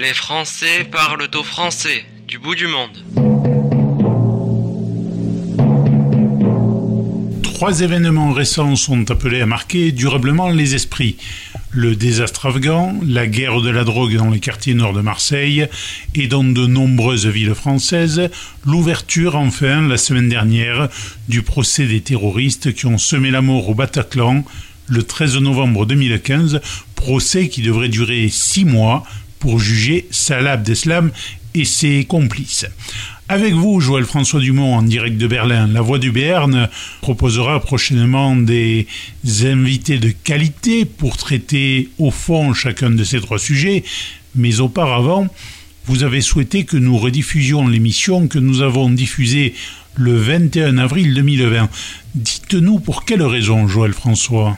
Les Français parlent au français, du bout du monde. Trois événements récents sont appelés à marquer durablement les esprits. Le désastre afghan, la guerre de la drogue dans les quartiers nord de Marseille et dans de nombreuses villes françaises, l'ouverture enfin la semaine dernière du procès des terroristes qui ont semé la mort au Bataclan le 13 novembre 2015, procès qui devrait durer six mois pour juger Salah Abdeslam et ses complices. Avec vous, Joël François Dumont, en direct de Berlin, La Voix du Béarn proposera prochainement des invités de qualité pour traiter au fond chacun de ces trois sujets. Mais auparavant, vous avez souhaité que nous rediffusions l'émission que nous avons diffusée le 21 avril 2020. Dites-nous pour quelle raison, Joël François?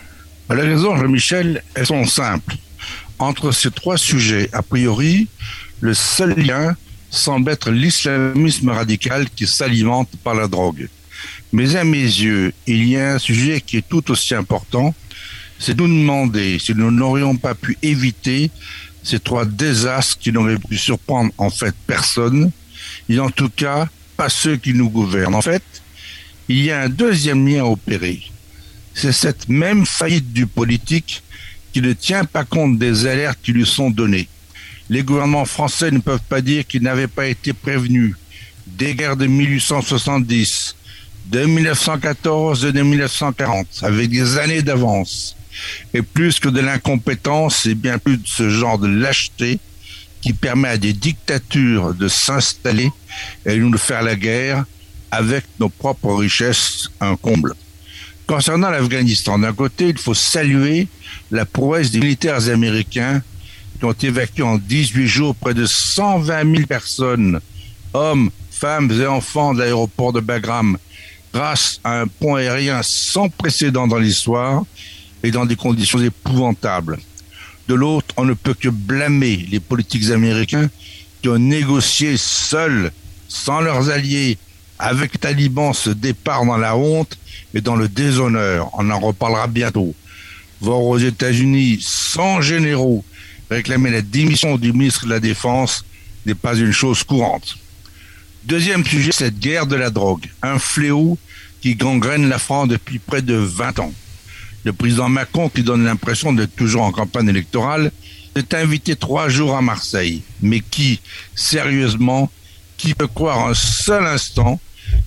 Les raisons, Jean-Michel, elles sont simples. Entre ces trois sujets, a priori, le seul lien semble être l'islamisme radical qui s'alimente par la drogue. Mais à mes yeux, il y a un sujet qui est tout aussi important, c'est de nous demander si nous n'aurions pas pu éviter ces trois désastres qui n'auraient pu surprendre en fait personne, et en tout cas pas ceux qui nous gouvernent. En fait, il y a un deuxième lien à opérer. C'est cette même faillite du politique qui ne tient pas compte des alertes qui lui sont données les gouvernements français ne peuvent pas dire qu'ils n'avaient pas été prévenus des guerres de 1870, de 1914 et de 1940, avec des années d'avance. Et plus que de l'incompétence, c'est bien plus de ce genre de lâcheté qui permet à des dictatures de s'installer et nous de faire la guerre avec nos propres richesses, un comble. Concernant l'Afghanistan, d'un côté, il faut saluer la prouesse des militaires américains qui ont évacué en 18 jours près de 120 000 personnes, hommes, femmes et enfants de l'aéroport de Bagram, grâce à un pont aérien sans précédent dans l'histoire et dans des conditions épouvantables. De l'autre, on ne peut que blâmer les politiques américains qui ont négocié seuls, sans leurs alliés, avec les talibans ce départ dans la honte et dans le déshonneur. On en reparlera bientôt. Voir aux États-Unis sans généraux réclamer la démission du ministre de la Défense n'est pas une chose courante. Deuxième sujet, cette guerre de la drogue, un fléau qui gangrène la France depuis près de 20 ans. Le président Macron, qui donne l'impression d'être toujours en campagne électorale, est invité trois jours à Marseille. Mais qui, sérieusement, qui peut croire un seul instant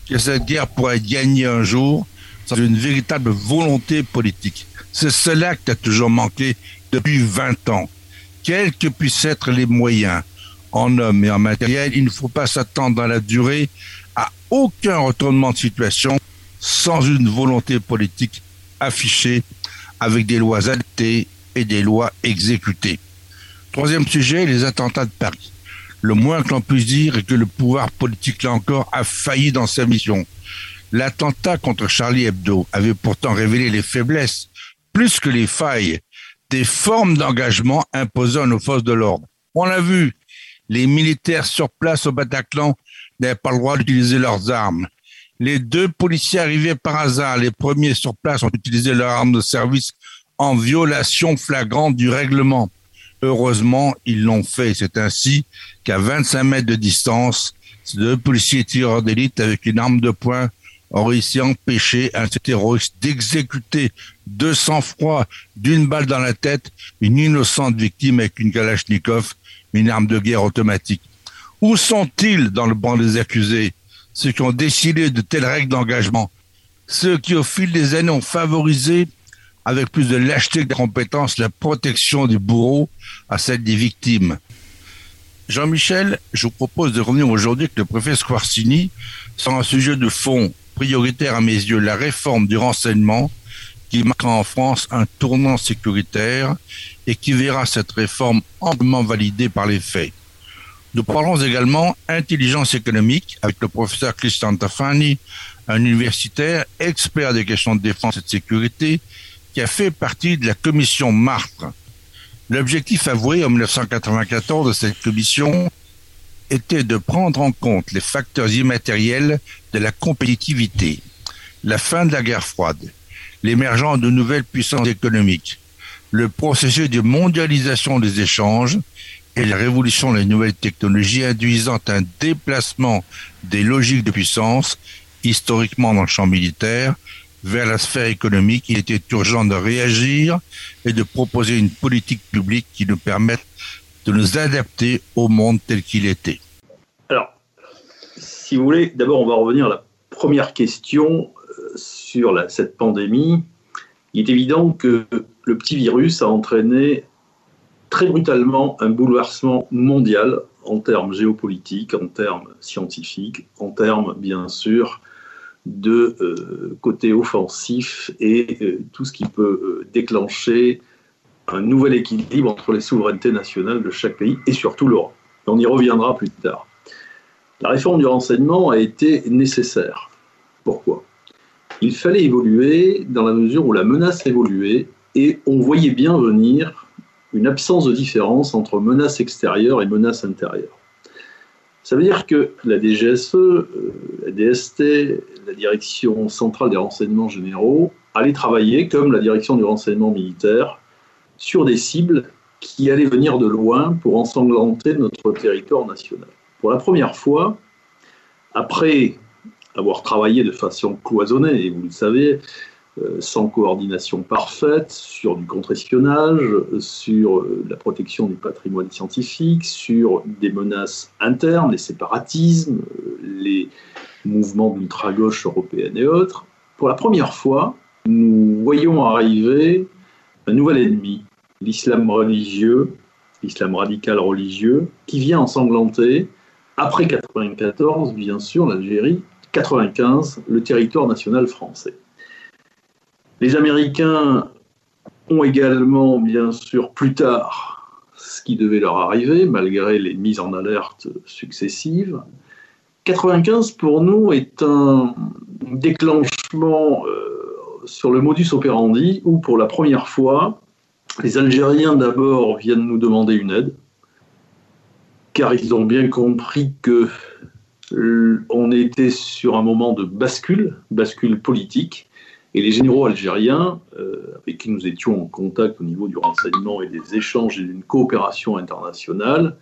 que cette guerre pourrait gagnée un jour sans une véritable volonté politique C'est cela qui a toujours manqué depuis 20 ans quels que puissent être les moyens en hommes et en matériel, il ne faut pas s'attendre dans la durée à aucun retournement de situation sans une volonté politique affichée avec des lois adaptées et des lois exécutées. Troisième sujet, les attentats de Paris. Le moins que l'on puisse dire est que le pouvoir politique, là encore, a failli dans sa mission. L'attentat contre Charlie Hebdo avait pourtant révélé les faiblesses, plus que les failles, des formes d'engagement imposées à nos forces de l'ordre. On l'a vu, les militaires sur place au Bataclan n'avaient pas le droit d'utiliser leurs armes. Les deux policiers arrivés par hasard, les premiers sur place, ont utilisé leurs armes de service en violation flagrante du règlement. Heureusement, ils l'ont fait. C'est ainsi qu'à 25 mètres de distance, deux policiers tireurs d'élite avec une arme de poing ont réussi à empêcher un terroriste d'exécuter de sang-froid d'une balle dans la tête une innocente victime avec une Kalachnikov, une arme de guerre automatique. Où sont-ils dans le banc des accusés? Ceux qui ont décidé de telles règles d'engagement? Ceux qui, au fil des années, ont favorisé, avec plus de lâcheté que de compétence, la protection du bourreau à celle des victimes Jean-Michel, je vous propose de revenir aujourd'hui avec le préfet Squarcini sur un sujet de fond prioritaire à mes yeux, la réforme du renseignement qui marquera en France un tournant sécuritaire et qui verra cette réforme amplement validée par les faits. Nous parlons également intelligence économique avec le professeur Christian Tafani, un universitaire expert des questions de défense et de sécurité qui a fait partie de la commission Martre. L'objectif avoué en 1994 de cette commission était de prendre en compte les facteurs immatériels de la compétitivité, la fin de la guerre froide, l'émergence de nouvelles puissances économiques, le processus de mondialisation des échanges et la révolution des nouvelles technologies induisant un déplacement des logiques de puissance, historiquement dans le champ militaire, vers la sphère économique, il était urgent de réagir et de proposer une politique publique qui nous permette de nous adapter au monde tel qu'il était. Alors, si vous voulez, d'abord on va revenir à la première question euh, sur cette pandémie. Il est évident que le petit virus a entraîné très brutalement un bouleversement mondial en termes géopolitiques, en termes scientifiques, en termes bien sûr de euh, côté offensif et euh, tout ce qui peut euh, déclencher un nouvel équilibre entre les souverainetés nationales de chaque pays et surtout l'Europe. On y reviendra plus tard. La réforme du renseignement a été nécessaire. Pourquoi? Il fallait évoluer dans la mesure où la menace évoluait et on voyait bien venir une absence de différence entre menace extérieure et menace intérieure. Ça veut dire que la DGSE, euh, la DST, la Direction centrale des renseignements généraux allaient travailler, comme la Direction du renseignement militaire, sur des cibles qui allaient venir de loin pour ensanglanter notre territoire national. Pour la première fois, après avoir travaillé de façon cloisonnée, et vous le savez, sans coordination parfaite sur du contre-espionnage, sur euh, la protection du patrimoine scientifique, sur des menaces internes, les séparatismes, euh, les mouvements d'ultra-gauche européenne et autres. Pour la première fois, nous voyons arriver un nouvel ennemi, l'islam religieux, l'islam radical religieux, qui vient ensanglanter, après 1994, bien sûr, l'Algérie, 95, le territoire national français. Les Américains ont également, bien sûr, plus tard, ce qui devait leur arriver, malgré les mises en alerte successives. 95 pour nous est un déclenchement euh, sur le modus operandi où pour la première fois, les Algériens d'abord viennent nous demander une aide, car ils ont bien compris que on était sur un moment de bascule, bascule politique, et les généraux algériens, euh, avec qui nous étions en contact au niveau du renseignement et des échanges et d'une coopération internationale,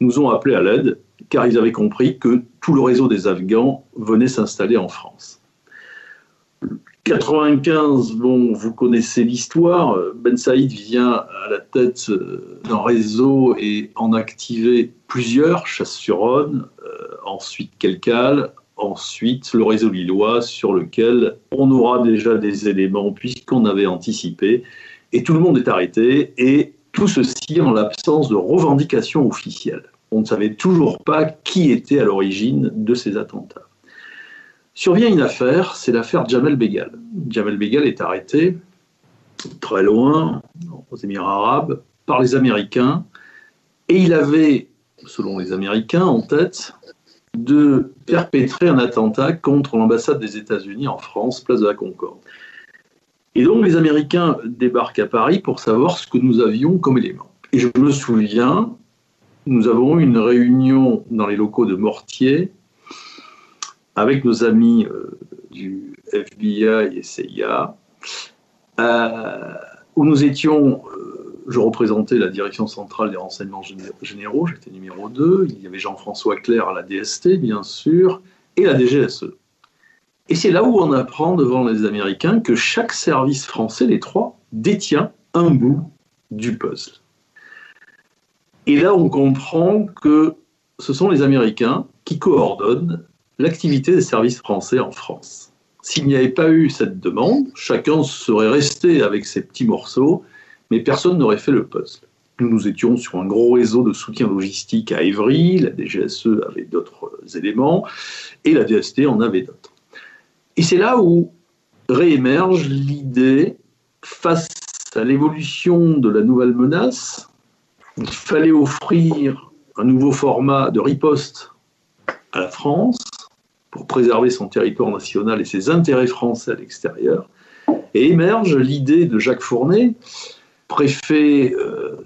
nous ont appelés à l'aide, car ils avaient compris que tout le réseau des Afghans venait s'installer en France. 95, bon, vous connaissez l'histoire. Ben Saïd vient à la tête euh, d'un réseau et en activer plusieurs, Chasse-sur-Rhône, euh, ensuite Kelkal, ensuite le réseau lillois sur lequel on aura déjà des éléments puisqu'on avait anticipé et tout le monde est arrêté et tout ceci en l'absence de revendications officielles. On ne savait toujours pas qui était à l'origine de ces attentats. Survient une affaire, c'est l'affaire Jamel Begal. Jamel Begal est arrêté très loin, aux Émirats arabes, par les Américains, et il avait, selon les Américains, en tête de perpétrer un attentat contre l'ambassade des États-Unis en France, place de la Concorde. Et donc les Américains débarquent à Paris pour savoir ce que nous avions comme élément. Et je me souviens, nous avons eu une réunion dans les locaux de Mortier avec nos amis euh, du FBI et CIA, euh, où nous étions euh, je représentais la direction centrale des renseignements généraux, j'étais numéro 2, il y avait Jean-François Claire à la DST, bien sûr, et la DGSE. Et c'est là où on apprend devant les Américains que chaque service français, les trois, détient un bout du puzzle. Et là, on comprend que ce sont les Américains qui coordonnent l'activité des services français en France. S'il n'y avait pas eu cette demande, chacun serait resté avec ses petits morceaux mais personne n'aurait fait le puzzle. Nous, nous étions sur un gros réseau de soutien logistique à Évry, la DGSE avait d'autres éléments, et la DST en avait d'autres. Et c'est là où réémerge l'idée, face à l'évolution de la nouvelle menace, il fallait offrir un nouveau format de riposte à la France pour préserver son territoire national et ses intérêts français à l'extérieur. Et émerge l'idée de Jacques Fournet préfet euh,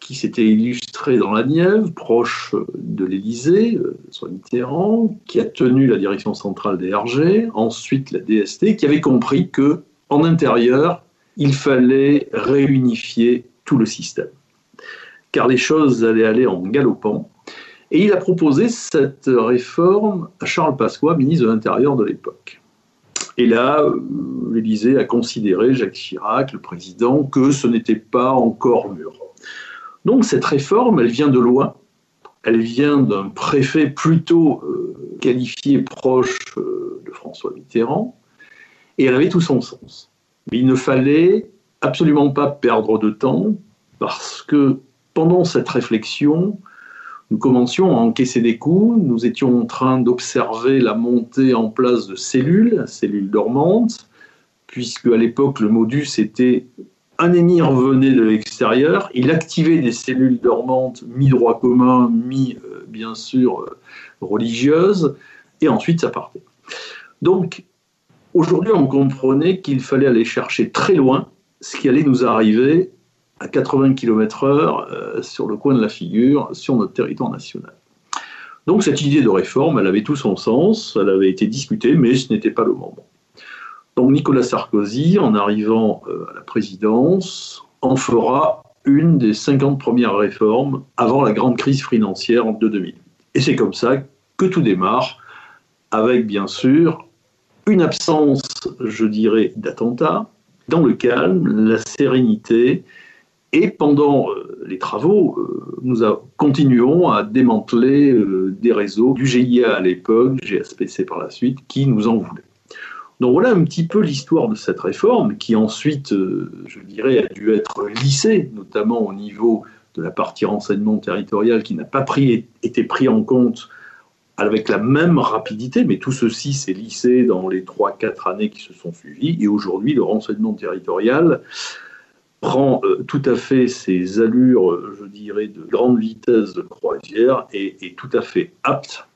qui s'était illustré dans la Nièvre, proche de l'Élysée, euh, soit Mitterrand, qui a tenu la direction centrale des RG, ensuite la DST, qui avait compris que en intérieur, il fallait réunifier tout le système. car les choses allaient aller en galopant. Et il a proposé cette réforme à Charles Pasqua, ministre de l'Intérieur de l'époque. Et là, euh, l'Élysée a considéré, Jacques Chirac, le président, que ce n'était pas encore mûr. Donc cette réforme, elle vient de loin. Elle vient d'un préfet plutôt euh, qualifié proche euh, de François Mitterrand, et elle avait tout son sens. Mais il ne fallait absolument pas perdre de temps, parce que pendant cette réflexion, nous commencions à encaisser des coups, nous étions en train d'observer la montée en place de cellules, cellules dormantes, puisque à l'époque le modus était un ennemi revenait de l'extérieur, il activait des cellules dormantes mi-droit commun, mi, euh, bien sûr, euh, religieuses, et ensuite ça partait. Donc, aujourd'hui, on comprenait qu'il fallait aller chercher très loin ce qui allait nous arriver à 80 km/h euh, sur le coin de la figure sur notre territoire national. Donc cette idée de réforme, elle avait tout son sens, elle avait été discutée, mais ce n'était pas le moment. Donc Nicolas Sarkozy, en arrivant euh, à la présidence, en fera une des 50 premières réformes avant la grande crise financière de 2000. Et c'est comme ça que tout démarre, avec bien sûr une absence, je dirais, d'attentats, dans le calme, la sérénité et pendant euh, les travaux, euh, nous continuons à démanteler euh, des réseaux du GIA à l'époque, GSPC par la suite, qui nous en voulaient. Donc voilà un petit peu l'histoire de cette réforme qui ensuite, je dirais, a dû être lissée, notamment au niveau de la partie renseignement territorial qui n'a pas été pris en compte avec la même rapidité, mais tout ceci s'est lissé dans les 3-4 années qui se sont suivies. Et aujourd'hui, le renseignement territorial prend euh, tout à fait ses allures, euh, je dirais, de grande vitesse de croisière et est tout à fait apte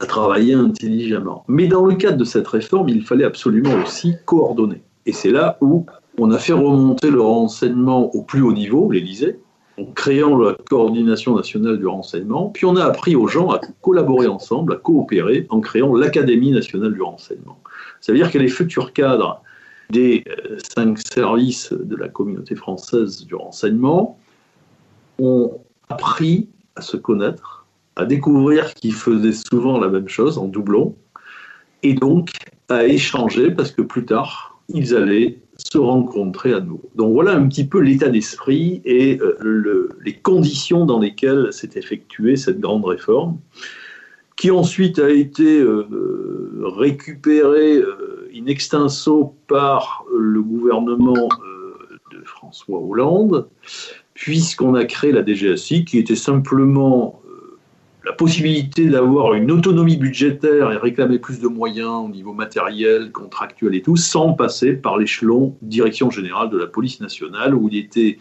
à travailler intelligemment. Mais dans le cadre de cette réforme, il fallait absolument aussi coordonner. Et c'est là où on a fait remonter le renseignement au plus haut niveau, l'Élysée, en créant la coordination nationale du renseignement, puis on a appris aux gens à collaborer ensemble, à coopérer, en créant l'Académie nationale du renseignement. Ça veut dire que les futurs cadres des euh, cinq services de la communauté française du renseignement ont appris à se connaître, à découvrir qu'ils faisaient souvent la même chose en doublon, et donc à échanger parce que plus tard, ils allaient se rencontrer à nouveau. Donc voilà un petit peu l'état d'esprit et euh, les conditions dans lesquelles s'est effectuée cette grande réforme, qui ensuite a été euh, récupérée in extenso par le gouvernement euh, de François Hollande, puisqu'on a créé la DGSI, qui était simplement euh, la possibilité d'avoir une autonomie budgétaire et réclamer plus de moyens au niveau matériel, contractuel et tout, sans passer par l'échelon direction générale de la police nationale, où il était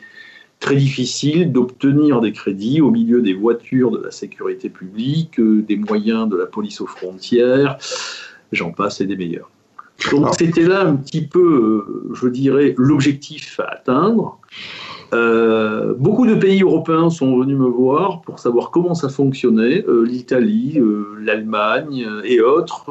très difficile d'obtenir des crédits au milieu des voitures de la sécurité publique, euh, des moyens de la police aux frontières, j'en passe et des meilleurs. Donc c'était là un petit peu, euh, je dirais, l'objectif à atteindre. Euh, beaucoup de pays européens sont venus me voir pour savoir comment ça fonctionnait, euh, l'Italie, l'Allemagne et autres.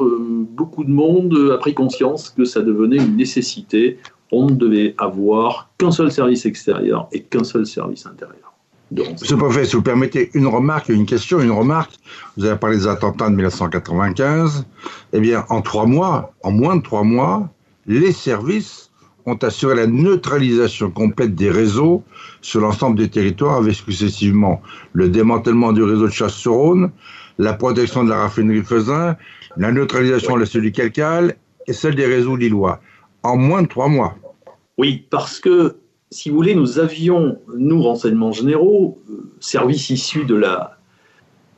beaucoup de monde a pris conscience que ça devenait une nécessité. On ne devait avoir qu'un seul service extérieur et qu'un seul service intérieur. Monsieur le préfet, si vous permettez une remarque, une question, une remarque. Vous avez parlé des attentats de 1995. Eh bien, en trois mois, en moins de trois mois, les services ont assuré la neutralisation complète des réseaux sur l'ensemble des territoires, avec successivement le démantèlement du réseau de chasse sur Rhône, la protection de la raffinerie Faisin, la neutralisation de la cellule Calcal et celle des réseaux lillois. En moins de trois mois. Oui, parce que si vous voulez, nous avions, nous, renseignements généraux, euh, service issu de la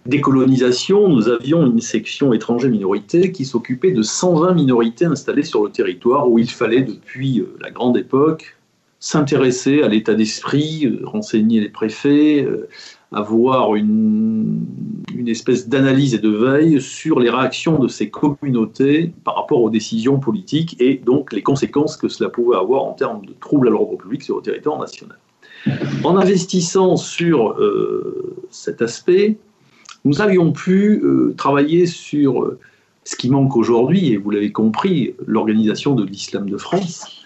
décolonisation, nous avions une section étranger minorité qui s'occupait de 120 minorités installées sur le territoire où il fallait, depuis euh, la grande époque, s'intéresser à l'état d'esprit, euh, renseigner les préfets, avoir une, une espèce d'analyse et de veille sur les réactions de ces communautés par rapport aux décisions politiques et donc les conséquences que cela pouvait avoir en termes de troubles à l'ordre public sur le territoire national. En investissant sur euh, cet aspect, nous avions pu euh, travailler sur euh, ce qui manque aujourd'hui, et vous l'avez compris, l'organisation de l'islam de France,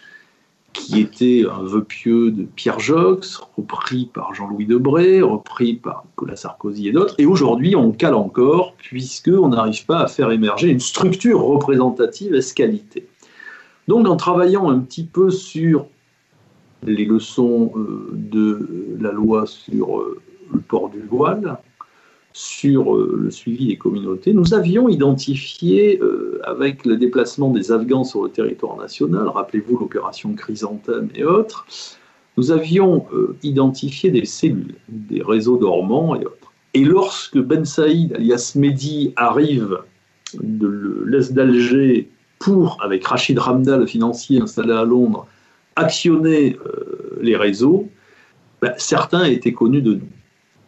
qui était un vœu pieux de Pierre Jox, repris par Jean-Louis Debré, repris par Nicolas Sarkozy et d'autres. Et aujourd'hui, on cale encore, puisqu'on n'arrive pas à faire émerger une structure représentative escalité. Donc, en travaillant un petit peu sur les leçons euh, de la loi sur euh, le port du voile, sur euh, le suivi des communautés, nous avions identifié, euh, avec le déplacement des Afghans sur le territoire national, rappelez-vous l'opération Chrysanthème et autres, nous avions euh, identifié des cellules, des réseaux dormants et autres. Et lorsque Ben Saïd, alias Mehdi, arrive de l'Est d'Alger pour, avec Rachid Ramda, le financier installé à Londres, actionner les réseaux, ben, certains étaient connus de nous.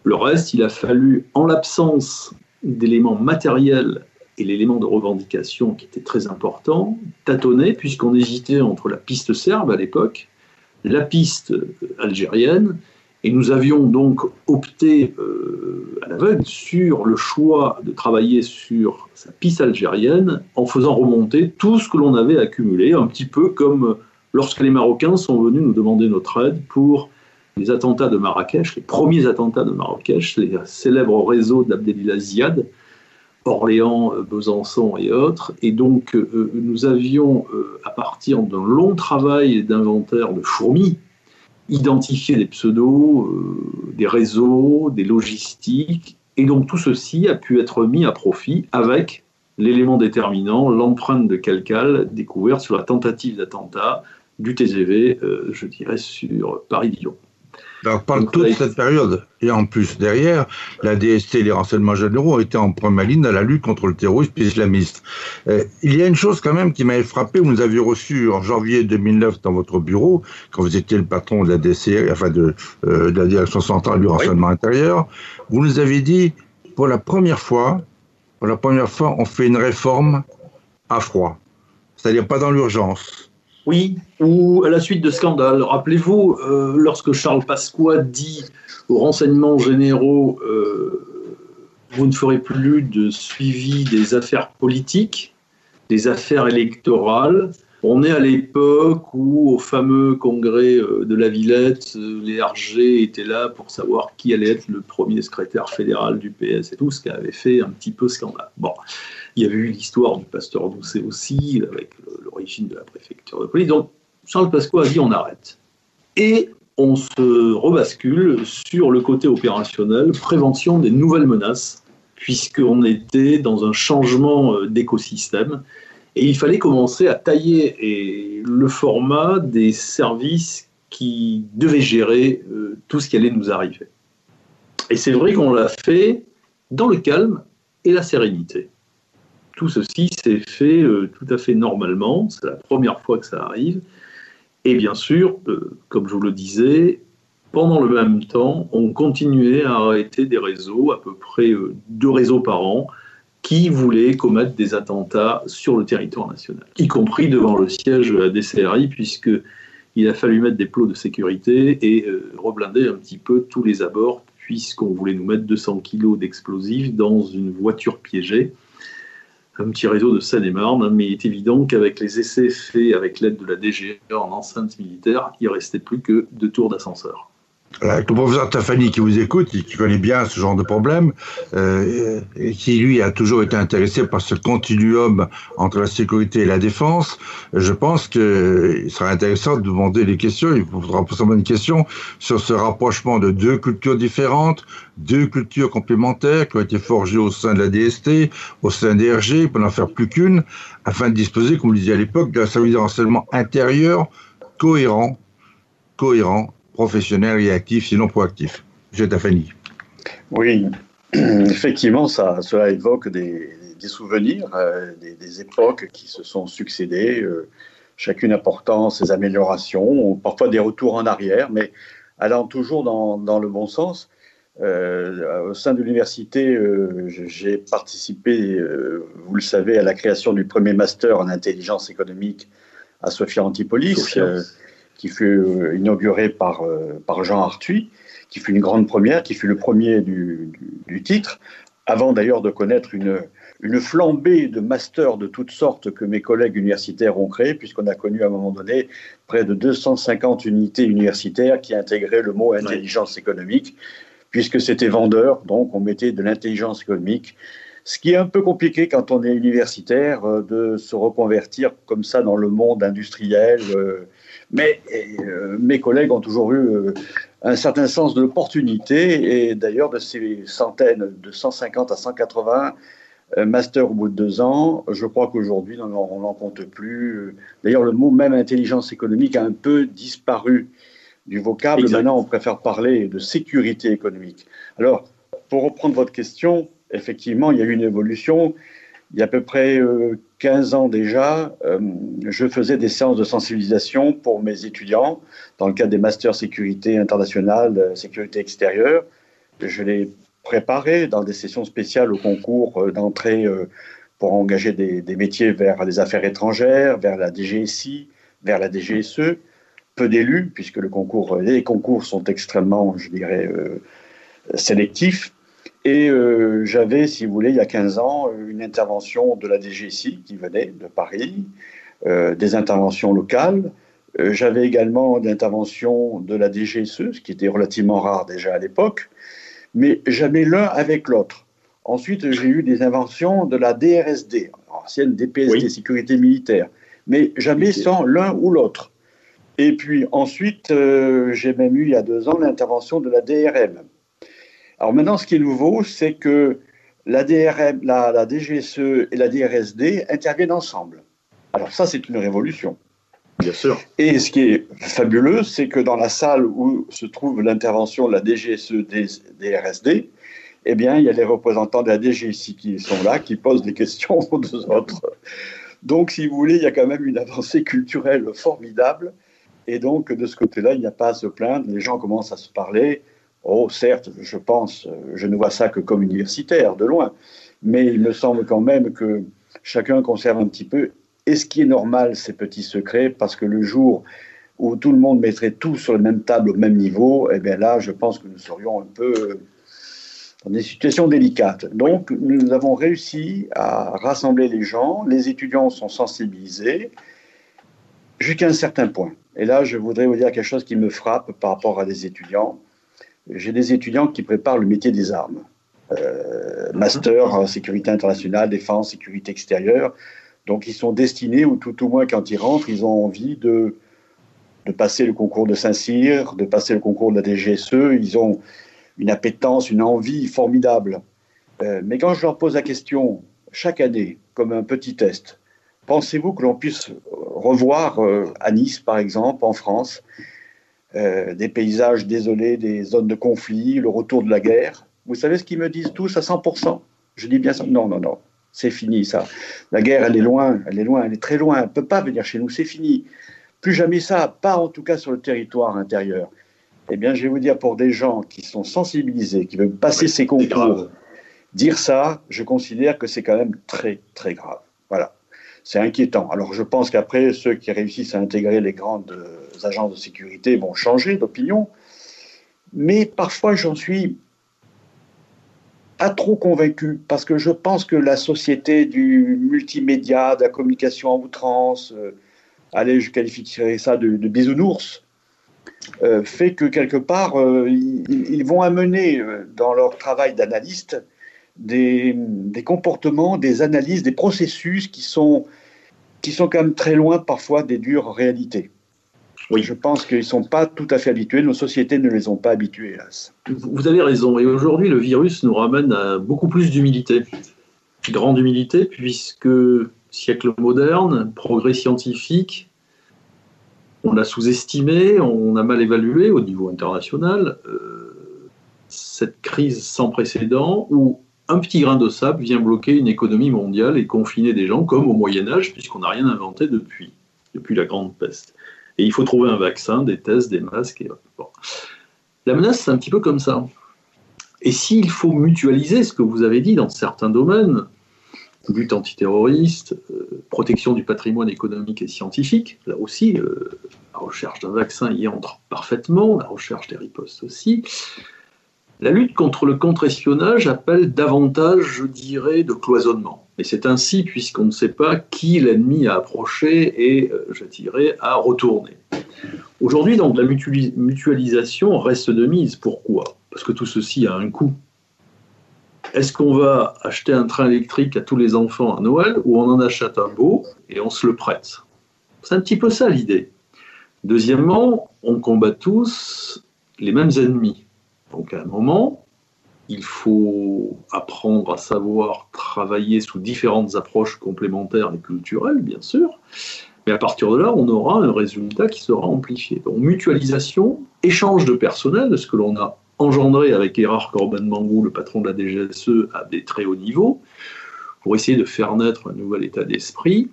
Le reste, il a fallu, en l'absence d'éléments matériels et l'élément de revendication qui était très important, tâtonner, puisqu'on hésitait entre la piste serbe à l'époque, la piste algérienne, et nous avions donc opté euh, à l'aveugle sur le choix de travailler sur sa piste algérienne en faisant remonter tout ce que l'on avait accumulé, un petit peu comme lorsque les Marocains sont venus nous demander notre aide pour les attentats de Marrakech, les premiers attentats de Marrakech, les célèbres réseaux d'Abdelillah Ziad, Orléans, euh, Besançon et autres. Et donc, euh, nous avions, euh, à partir d'un long travail d'inventaire de fourmis, identifié des pseudos, des réseaux, des logistiques. Et donc, tout ceci a pu être mis à profit avec l'élément déterminant, l'empreinte de calcal découverte sur la tentative d'attentat du TGV, je dirais, sur Paris-Lyon. Alors, parle toute cette période. Et en plus, derrière, la DST et les renseignements généraux ont été en première ligne dans la lutte contre le terrorisme islamiste. Euh, il y a une chose quand même qui m'avait frappé. Vous nous avez reçu en janvier 2009 dans votre bureau, quand vous étiez le patron de la DCR, enfin de, euh, de la direction centrale du renseignement intérieur. Vous nous avez dit, pour la première fois, pour la première fois, on fait une réforme à froid. C'est-à-dire pas dans l'urgence oui, ou à la suite de scandales. Rappelez-vous, euh, lorsque Charles Pasqua dit aux renseignements généraux euh, Vous ne ferez plus de suivi des affaires politiques, des affaires électorales. On est à l'époque où, au fameux congrès euh, de la Villette, les RG étaient là pour savoir qui allait être le premier secrétaire fédéral du PS et tout, ce qui avait fait un petit peu scandale. Bon, il y avait eu l'histoire du pasteur Doucet aussi, avec l'origine de la préfecture de police. Donc, Charles Pasqua a dit on arrête. Et on se rebascule sur le côté opérationnel, prévention des nouvelles menaces, puisqu'on était dans un changement euh, d'écosystème. Et il fallait commencer à tailler le format des services qui devaient gérer euh, tout ce qui allait nous arriver. Et c'est vrai qu'on l'a fait dans le calme et la sérénité. Tout ceci s'est fait euh, tout à fait normalement, c'est la première fois que ça arrive. Et bien sûr, euh, comme je vous le disais, pendant le même temps, on continuait à arrêter des réseaux, à peu près euh, deux réseaux par an, qui voulaient commettre des attentats sur le territoire national, y compris devant le siège des CRI, puisqu'il a fallu mettre des plots de sécurité et reblinder un petit peu tous les abords, puisqu'on voulait nous mettre 200 kilos d'explosifs dans une voiture piégée un petit réseau de Seine-et-Marne, mais il est évident qu'avec les essais faits avec l'aide de la DGE en enceinte militaire, il restait plus que deux tours d'ascenseur. Le professeur Tafani qui vous écoute, qui connaît bien ce genre de problème, euh, et qui lui a toujours été intéressé par ce continuum entre la sécurité et la défense, je pense qu'il sera intéressant de demander des questions, il faudra poser une question sur ce rapprochement de deux cultures différentes, deux cultures complémentaires qui ont été forgées au sein de la DST, au sein des RG, pour n'en faire plus qu'une, afin de disposer, comme on le disait à l'époque, d'un service de renseignement intérieur cohérent, cohérent professionnel et actif, sinon proactif. Monsieur Tafani. Oui, effectivement, ça, cela évoque des, souvenirs, euh, des, époques qui se sont succédées, euh, chacune apportant ses améliorations, parfois des retours en arrière, mais allant toujours dans, le bon sens. Euh, au sein de l'université, j'ai participé, vous le savez, à la création du premier master en intelligence économique à Sophia Antipolis qui fut euh, inauguré par, euh, par Jean Arthuis, qui fut une grande première, qui fut le premier du, du, titre, avant d'ailleurs de connaître une, une flambée de masters de toutes sortes que mes collègues universitaires ont créés, puisqu'on a connu à un moment donné près de 250 unités universitaires qui intégraient le mot intelligence économique, puisque c'était vendeur, donc on mettait de l'intelligence économique. Ce qui est un peu compliqué quand on est universitaire euh, de se reconvertir comme ça dans le monde industriel. Euh, mais euh, mes collègues ont toujours eu un certain sens de l'opportunité et d'ailleurs de ces centaines, de 150 à 180 master au bout de deux ans, je crois qu'aujourd'hui on n'en compte plus. D'ailleurs le mot même intelligence économique a un peu disparu du vocable. Maintenant on préfère parler de sécurité économique. Alors pour reprendre votre question, effectivement il y a eu une évolution. Il y a à peu près 15 ans déjà, euh, je faisais des séances de sensibilisation pour mes étudiants dans le cadre des masters sécurité internationale, euh, sécurité extérieure. Je les préparais dans des sessions spéciales au concours euh, d'entrée pour engager des, métiers vers les affaires étrangères, vers la DGSI, vers la DGSE. Peu d'élus, puisque les concours sont extrêmement, je dirais, sélectifs. Et euh, j'avais, si vous voulez, il y a 15 ans, une intervention de la DGSI qui venait de Paris, euh, des interventions locales. Euh, j'avais également l'intervention de la DGSE, ce qui était relativement rare déjà à l'époque, mais jamais l'un avec l'autre. Ensuite, j'ai eu des inventions de la DRSD, ancienne DPSD, sécurité militaire, mais jamais sans l'un ou l'autre. Et puis ensuite, j'ai même eu il y a deux ans l'intervention de la DRM, alors maintenant, ce qui est nouveau, c'est que la, DRM, la, DGSE et la DRSD interviennent ensemble. Alors ça, c'est une révolution. Bien sûr. Et ce qui est fabuleux, c'est que dans la salle où se trouve l'intervention de la DGSE, DRSD, eh bien, il y a les représentants de la DGSI qui sont là, qui posent des questions aux autres. Donc, si vous voulez, il y a quand même une avancée culturelle formidable. Et donc, de ce côté-là, il n'y a pas à se plaindre. Les gens commencent à se parler. Oh, certes, je pense, je ne vois ça que comme universitaire, de loin, mais il me semble quand même que chacun conserve un petit peu, et ce qui est normal, ces petits secrets, parce que le jour où tout le monde mettrait tout sur la même table, au même niveau, eh bien là, je pense que nous serions un peu dans des situations délicates. Donc, nous avons réussi à rassembler les gens, les étudiants sont sensibilisés jusqu'à un certain point. Et là, je voudrais vous dire quelque chose qui me frappe par rapport à des étudiants j'ai des étudiants qui préparent le métier des armes. Euh, master en sécurité internationale, défense, sécurité extérieure. Donc ils sont destinés, ou tout au moins quand ils rentrent, ils ont envie de, de passer le concours de Saint-Cyr, de passer le concours de la DGSE. Ils ont une appétence, une envie formidable. Euh, mais quand je leur pose la question, chaque année, comme un petit test, pensez-vous que l'on puisse revoir euh, à Nice, par exemple, en France, euh, des paysages désolés, des zones de conflit, le retour de la guerre. Vous savez ce qu'ils me disent tous à 100% Je dis bien ça. Non, non, non, c'est fini ça. La guerre, elle est loin, elle est loin, elle est très loin, elle ne peut pas venir chez nous, c'est fini. Plus jamais ça, pas en tout cas sur le territoire intérieur. Eh bien, je vais vous dire, pour des gens qui sont sensibilisés, qui veulent passer ces concours, dire ça, je considère que c'est quand même très, très grave. Voilà c'est inquiétant. Alors je pense qu'après, ceux qui réussissent à intégrer les grandes euh, agences de sécurité vont changer d'opinion, mais parfois j'en suis pas trop convaincu, parce que je pense que la société du multimédia, de la communication en outrance, euh, allez, je qualifierais ça de, bisounours, euh, fait que quelque part, ils, vont amener dans leur travail d'analyste des, comportements, des analyses, des processus qui sont, qui sont quand même très loin parfois des dures réalités. Oui. Je pense qu'ils ne sont pas tout à fait habitués, nos sociétés ne les ont pas habitués, hélas. Vous avez raison, et aujourd'hui le virus nous ramène à beaucoup plus d'humilité. Grande humilité, puisque siècle moderne, progrès scientifique, on l'a sous-estimé, on a mal évalué au niveau international euh, cette crise sans précédent où un petit grain de sable vient bloquer une économie mondiale et confiner des gens comme au Moyen Âge, puisqu'on n'a rien inventé depuis, depuis la grande peste. Et il faut trouver un vaccin, des tests, des masques. La menace, c'est un petit peu comme ça. Et s'il faut mutualiser ce que vous avez dit dans certains domaines, lutte antiterroriste, euh, protection du patrimoine économique et scientifique, là aussi, euh, la recherche d'un vaccin y entre parfaitement, la recherche des ripostes aussi. La lutte contre le contre-espionnage appelle davantage, je dirais, de cloisonnement. Et c'est ainsi puisqu'on ne sait pas qui l'ennemi a approché et, je dirais, a retourné. Aujourd'hui, donc, la mutualisation reste de mise. Pourquoi? Parce que tout ceci a un coût. Est-ce qu'on va acheter un train électrique à tous les enfants à Noël ou on en achète un beau et on se le prête? C'est un petit peu ça l'idée. Deuxièmement, on combat tous les mêmes ennemis. Donc à un moment, il faut apprendre à savoir travailler sous différentes approches complémentaires et culturelles, bien sûr. Mais à partir de là, on aura un résultat qui sera amplifié. Donc mutualisation, échange de personnel, de ce que l'on a engendré avec Erard Corben-Mangou, le patron de la DGSE, à des très hauts niveaux, pour essayer de faire naître un nouvel état d'esprit,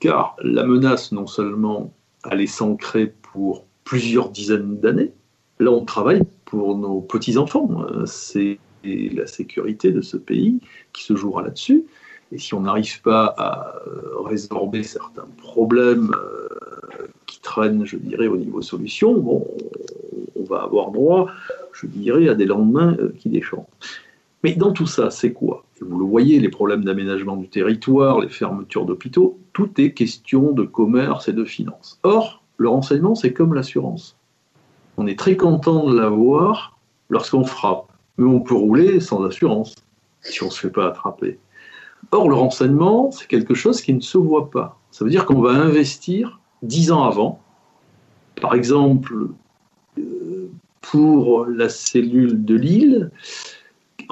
car la menace, non seulement, allait s'ancrer pour plusieurs dizaines d'années, là on travaille pour nos petits-enfants, c'est la sécurité de ce pays qui se jouera là-dessus. Et si on n'arrive pas à résorber certains problèmes euh, qui traînent, je dirais, au niveau solution, bon, on va avoir droit je dirais, à des lendemains euh, qui déchantent. Mais dans tout ça, c'est quoi? Vous le voyez, les problèmes d'aménagement du territoire, les fermetures d'hôpitaux, tout est question de commerce et de finances. Or, le renseignement, c'est comme l'assurance. On est très content de l'avoir lorsqu'on frappe, mais on peut rouler sans assurance si on ne se fait pas attraper. Or, le renseignement, c'est quelque chose qui ne se voit pas. Ça veut dire qu'on va investir dix ans avant. Par exemple, pour la cellule de Lille,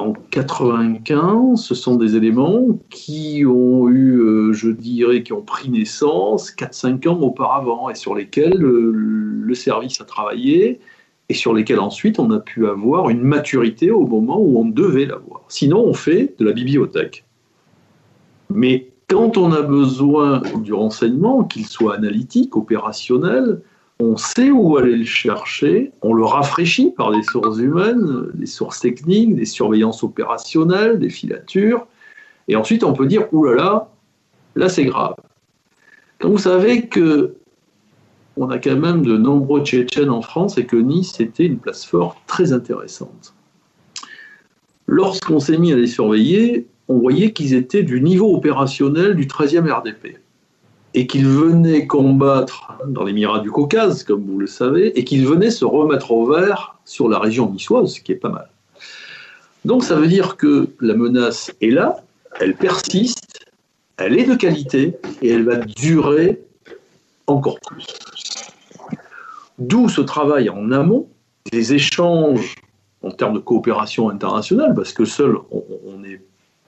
en 95, ce sont des éléments qui ont eu, euh, je dirais, qui ont pris naissance 4-5 ans auparavant et sur lesquels euh, le service a travaillé et sur lesquels ensuite on a pu avoir une maturité au moment où on devait l'avoir. Sinon, on fait de la bibliothèque. Mais quand on a besoin du renseignement, qu'il soit analytique, opérationnel, on sait où aller le chercher, on le rafraîchit par des sources humaines, des sources techniques, des surveillances opérationnelles, des filatures, et ensuite on peut dire, oulala, là là, là c'est grave. Quand vous savez que on a quand même de nombreux Tchétchènes en France et que Nice était une place forte très intéressante. Lorsqu'on s'est mis à les surveiller, on voyait qu'ils étaient du niveau opérationnel du 13e RDP et qu'ils venaient combattre dans l'émirat du Caucase, comme vous le savez, et qu'ils venaient se remettre au vert sur la région niçoise, ce qui est pas mal. Donc ça veut dire que la menace est là, elle persiste, elle est de qualité, et elle va durer encore plus. D'où ce travail en amont, des échanges en termes de coopération internationale, parce que seul on n'est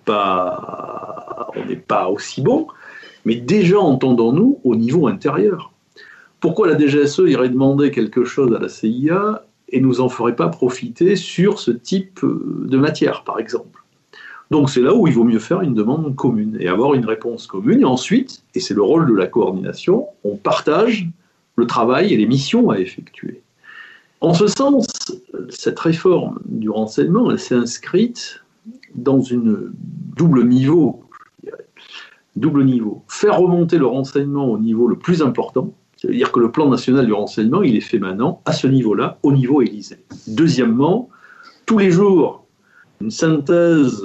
pas, pas aussi bon, mais déjà entendons-nous au niveau intérieur. Pourquoi la DGSE irait demander quelque chose à la CIA et nous en ferait pas profiter sur ce type de matière, par exemple? Donc c'est là où il vaut mieux faire une demande commune et avoir une réponse commune. Et ensuite, et c'est le rôle de la coordination, on partage le travail et les missions à effectuer. En ce sens, cette réforme du renseignement, elle s'est inscrite dans une double niveau double niveau. Faire remonter le renseignement au niveau le plus important, c'est-à-dire que le plan national du renseignement, il est fait maintenant à ce niveau-là, au niveau Élysée. Deuxièmement, tous les jours, une synthèse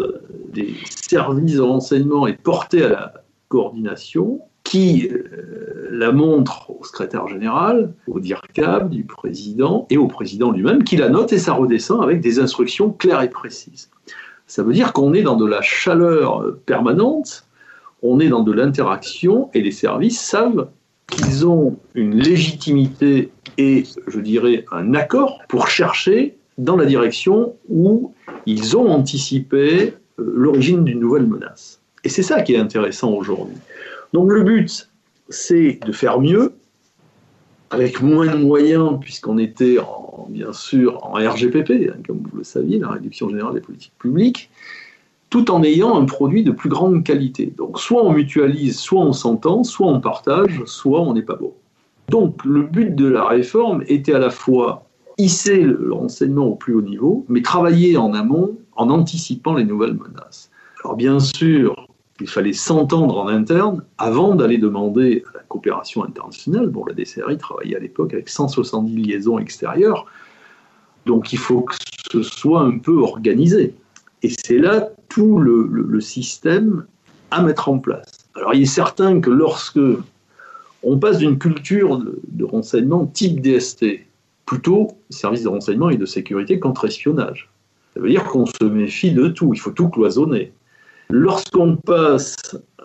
des services de renseignement est portée à la coordination qui euh, la montre au secrétaire général, au DIRCAB, du président et au président lui-même, qui la note et ça redescend avec des instructions claires et précises. Ça veut dire qu'on est dans de la chaleur permanente on est dans de l'interaction et les services savent qu'ils ont une légitimité et, je dirais, un accord pour chercher dans la direction où ils ont anticipé euh, l'origine d'une nouvelle menace. Et c'est ça qui est intéressant aujourd'hui. Donc le but, c'est de faire mieux, avec moins de moyens, puisqu'on était bien sûr en RGPP, hein, comme vous le saviez, la réduction générale des politiques publiques, tout en ayant un produit de plus grande qualité. Donc soit on mutualise, soit on s'entend, soit on partage, soit on n'est pas beau. Donc le but de la réforme était à la fois hisser le renseignement au plus haut niveau, mais travailler en amont en anticipant les nouvelles menaces. Alors bien sûr, il fallait s'entendre en interne avant d'aller demander à la coopération internationale. Bon, la DCRI travaillait à l'époque avec 170 liaisons extérieures, donc il faut que ce soit un peu organisé. Et c'est là tout le, système à mettre en place. Alors il est certain que lorsque on passe d'une culture de, renseignement type DST, plutôt service de renseignement et de sécurité contre-espionnage. Ça veut dire qu'on se méfie de tout, il faut tout cloisonner. Lorsqu'on passe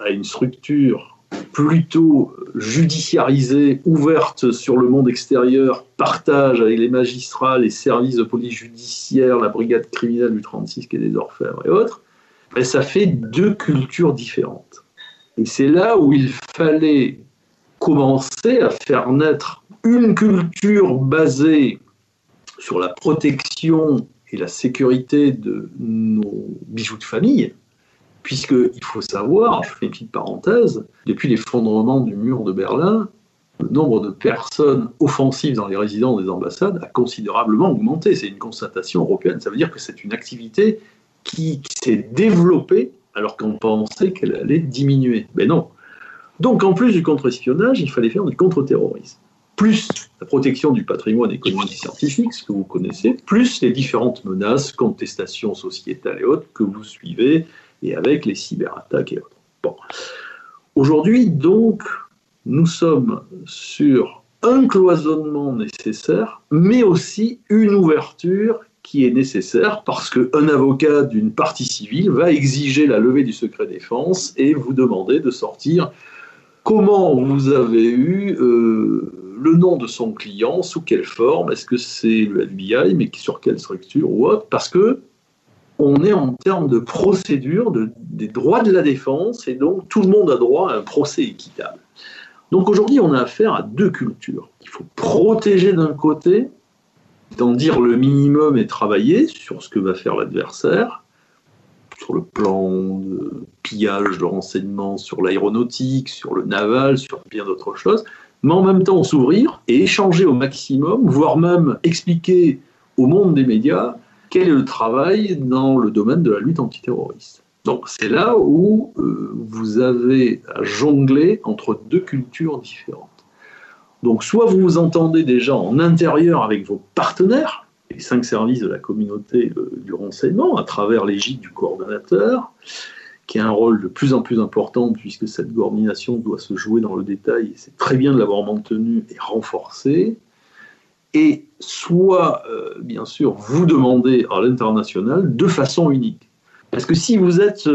à une structure plutôt judiciarisée, ouverte sur le monde extérieur, partage avec les magistrats, les services de police judiciaire, la brigade criminelle du 36 qui est des Orfèvres et autres, ben ça fait deux cultures différentes. Et c'est là où il fallait commencer à faire naître une culture basée sur la protection et la sécurité de nos bijoux de famille, puisqu'il faut savoir, je fais une petite parenthèse, depuis l'effondrement du mur de Berlin, le nombre de personnes offensives dans les résidences des ambassades a considérablement augmenté. C'est une constatation européenne. Ça veut dire que c'est une activité qui, s'est développée alors qu'on pensait qu'elle allait diminuer. Mais non, donc, en plus du contre-espionnage, il fallait faire du contre-terrorisme. Plus la protection du patrimoine économique et scientifique, ce que vous connaissez, plus les différentes menaces, contestations sociétales et autres que vous suivez, et avec les cyberattaques et autres. Bon. Aujourd'hui, donc, nous sommes sur un cloisonnement nécessaire, mais aussi une ouverture qui est nécessaire parce qu'un avocat d'une partie civile va exiger la levée du secret défense et vous demander de sortir comment vous avez eu euh, le nom de son client, sous quelle forme, est-ce que c'est le FBI, mais sur quelle structure ou autre, parce que on est en termes de procédure, des droits de la défense, et donc tout le monde a droit à un procès équitable. Donc aujourd'hui, on a affaire à deux cultures. Il faut protéger d'un côté, d'en dire le minimum et travailler sur ce que va faire l'adversaire, sur le plan de pillage de renseignements sur l'aéronautique, sur le naval, sur bien d'autres choses, mais en même temps s'ouvrir et échanger au maximum, voire même expliquer au monde des médias quel est le travail dans le domaine de la lutte antiterroriste. Donc c'est là où euh, vous avez à jongler entre deux cultures différentes. Donc soit vous vous entendez déjà en intérieur avec vos partenaires, les cinq services de la communauté euh, du renseignement à travers l'égide du coordonnateur, qui a un rôle de plus en plus important puisque cette coordination doit se jouer dans le détail c'est très bien de l'avoir maintenue et renforcée. Et soit, euh, bien sûr, vous demandez à l'international de façon unique. Parce que si vous êtes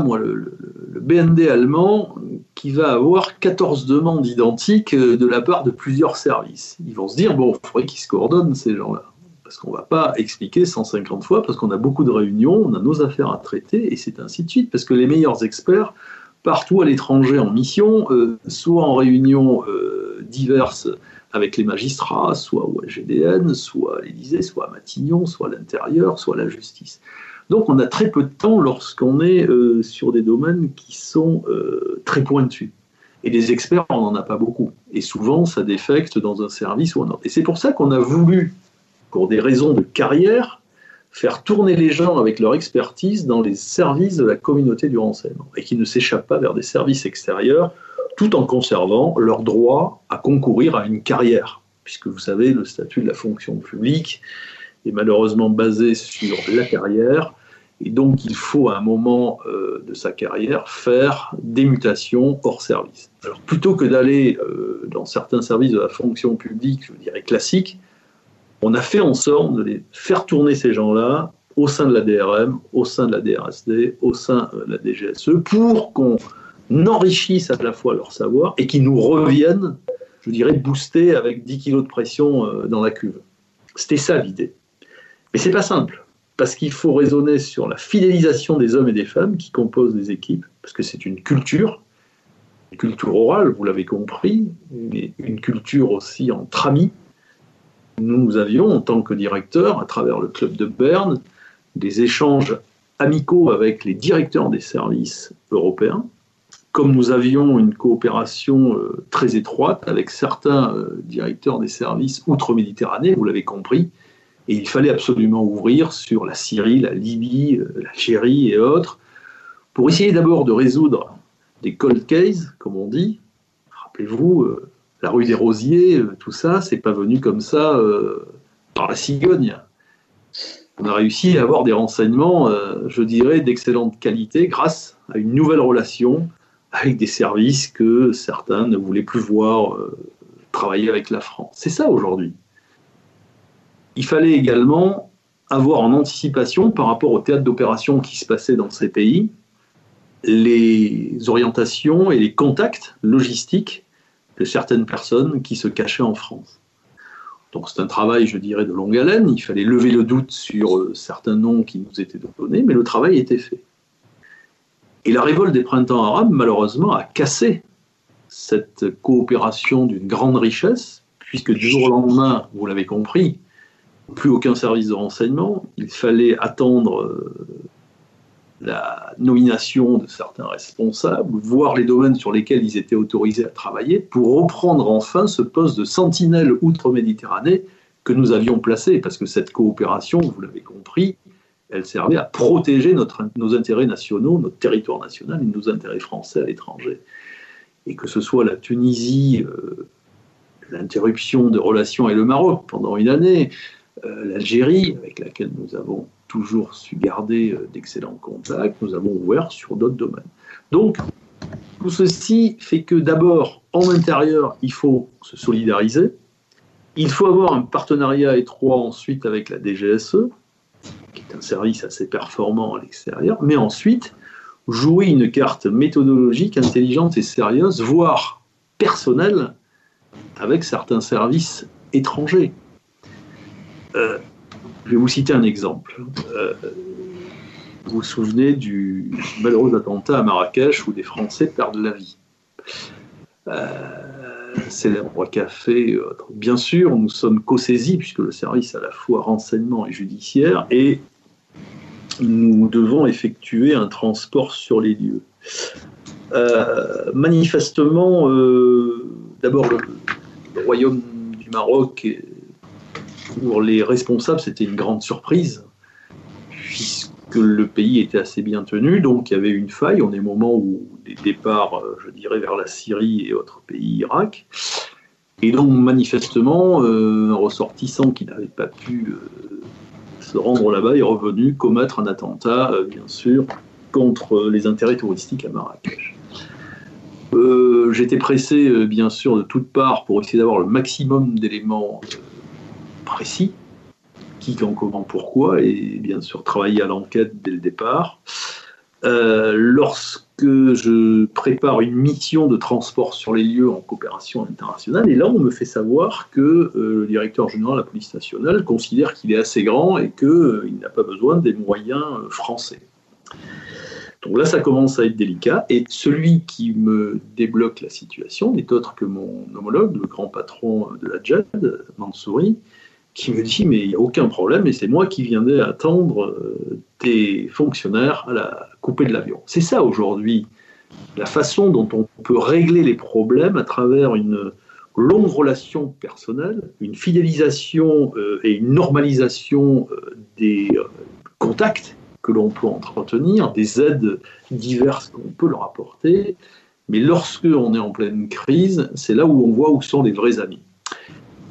moi, le, BND allemand qui va avoir 14 demandes identiques euh, de la part de plusieurs services. Ils vont se dire, bon, il faudrait qu'ils se coordonnent, ces gens-là. Parce qu'on ne va pas expliquer 150 fois, parce qu'on a beaucoup de réunions, on a nos affaires à traiter, et c'est ainsi de suite. Parce que les meilleurs experts, partout à l'étranger en mission, euh, soit en réunions euh, diverses avec les magistrats, soit au GDN, soit à l'Élysée, soit à Matignon, soit à l'intérieur, soit à la justice. Donc on a très peu de temps lorsqu'on est euh, sur des domaines qui sont euh, très pointus. Et des experts, on n'en a pas beaucoup. Et souvent, ça défecte dans un service ou un autre. Et c'est pour ça qu'on a voulu, pour des raisons de carrière, faire tourner les gens avec leur expertise dans les services de la communauté du renseignement et qui ne s'échappent pas vers des services extérieurs tout en conservant leur droit à concourir à une carrière. Puisque vous savez, le statut de la fonction publique, est malheureusement basé sur la carrière. Et donc, il faut à un moment euh, de sa carrière faire des mutations hors service. Alors, plutôt que d'aller euh, dans certains services de la fonction publique, je dirais classique, on a fait en sorte de faire tourner ces gens-là au sein de la DRM, au sein de la DRSD, au sein de la DGSE, pour qu'on enrichisse à la fois leur savoir et qu'ils nous reviennent, je dirais, boostés avec 10 kg de pression euh, dans la cuve. C'était ça l'idée. Mais c'est pas simple, parce qu'il faut raisonner sur la fidélisation des hommes et des femmes qui composent les équipes, parce que c'est une culture, une culture orale, vous l'avez compris, mais une culture aussi entre amis. Nous avions, en tant que directeur, à travers le club de Berne, des échanges amicaux avec les directeurs des services européens, comme nous avions une coopération euh, très étroite avec certains euh, directeurs des services outre-Méditerranée, vous l'avez compris, et il fallait absolument ouvrir sur la Syrie, la Libye, euh, l'Algérie et autres, pour essayer d'abord de résoudre des cold cases, comme on dit. Rappelez-vous, euh, la rue des Rosiers, euh, tout ça, c'est pas venu comme ça par la cigogne. on a réussi à avoir des renseignements, je dirais, d'excellente qualité grâce à une nouvelle relation avec des services que certains ne voulaient plus voir travailler avec la France. C'est ça aujourd'hui. Il fallait également avoir en anticipation par rapport au théâtre d'opération qui se passait dans ces pays les orientations et les contacts logistiques de certaines personnes qui se cachaient en France. Donc c'est un travail, je dirais, de longue haleine. Il fallait lever le doute sur euh, certains noms qui nous étaient donnés, mais le travail était fait. Et la révolte des printemps arabes, malheureusement, a cassé cette coopération d'une grande richesse, puisque du jour au lendemain, vous l'avez compris, plus aucun service de renseignement. Il fallait attendre euh, la nomination de certains responsables, voir les domaines sur lesquels ils étaient autorisés à travailler, pour reprendre enfin ce poste de sentinelle outre-Méditerranée que nous avions placé, parce que cette coopération, vous l'avez compris, elle servait à protéger nos intérêts nationaux, notre territoire national et nos intérêts français à l'étranger. Et que ce soit la Tunisie, euh, l'interruption de relations avec le Maroc pendant une année, l'Algérie, avec laquelle nous avons toujours su garder euh, d'excellents contacts, nous avons ouvert sur d'autres domaines. Donc, tout ceci fait que d'abord, en intérieur, il faut se solidariser, il faut avoir un partenariat étroit ensuite avec la DGSE, qui est un service assez performant à l'extérieur, mais ensuite jouer une carte méthodologique, intelligente et sérieuse, voire personnelle, avec certains services étrangers. Euh, je vais vous citer un exemple. Euh, vous vous souvenez du malheureux attentat à Marrakech où des Français perdent la vie. Euh, célèbre café, bien sûr, nous sommes co-saisis puisque le service à la fois renseignement et judiciaire et nous devons effectuer un transport sur les lieux. Manifestement, d'abord le, royaume du Maroc pour les responsables, c'était une grande surprise, puisque le pays était assez bien tenu, donc il y avait une faille. On est au moment où des départs, euh, je dirais, vers la Syrie et autres pays, Irak. Et donc, manifestement, euh, un ressortissant qui n'avait pas pu euh, se rendre là-bas est revenu commettre un attentat, bien sûr, contre les intérêts touristiques à Marrakech. J'étais pressé, bien sûr, de toutes parts pour essayer d'avoir le maximum d'éléments précis, qui, quand, comment, pourquoi, et bien sûr travailler à l'enquête dès le départ. Euh, lorsque je prépare une mission de transport sur les lieux en coopération internationale, et là on me fait savoir que euh, le directeur général de la police nationale considère qu'il est assez grand et qu'il euh, n'a pas besoin des moyens français. Donc là, ça commence à être délicat. Et celui qui me débloque la situation n'est autre que mon homologue, le grand patron de la JED, Mansouri, qui me dit mais il n'y a aucun problème et c'est moi qui viendrai attendre euh, des fonctionnaires à la coupée de l'avion. C'est ça aujourd'hui la façon dont on peut régler les problèmes à travers une longue relation personnelle, une fidélisation euh, et une normalisation euh, des contacts que l'on peut entretenir, des aides diverses qu'on peut leur apporter. Mais lorsque on est en pleine crise, c'est là où on voit où sont les vrais amis.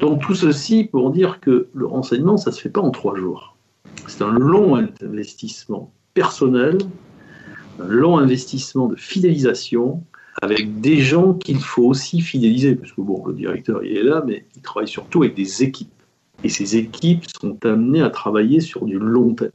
Donc tout ceci pour dire que le renseignement, ça ne se fait pas en trois jours. C'est un long investissement personnel, un long investissement de fidélisation, avec des gens qu'il faut aussi fidéliser, parce que bon, le directeur il est là, mais il travaille surtout avec des équipes. Et ces équipes sont amenées à travailler sur du long terme.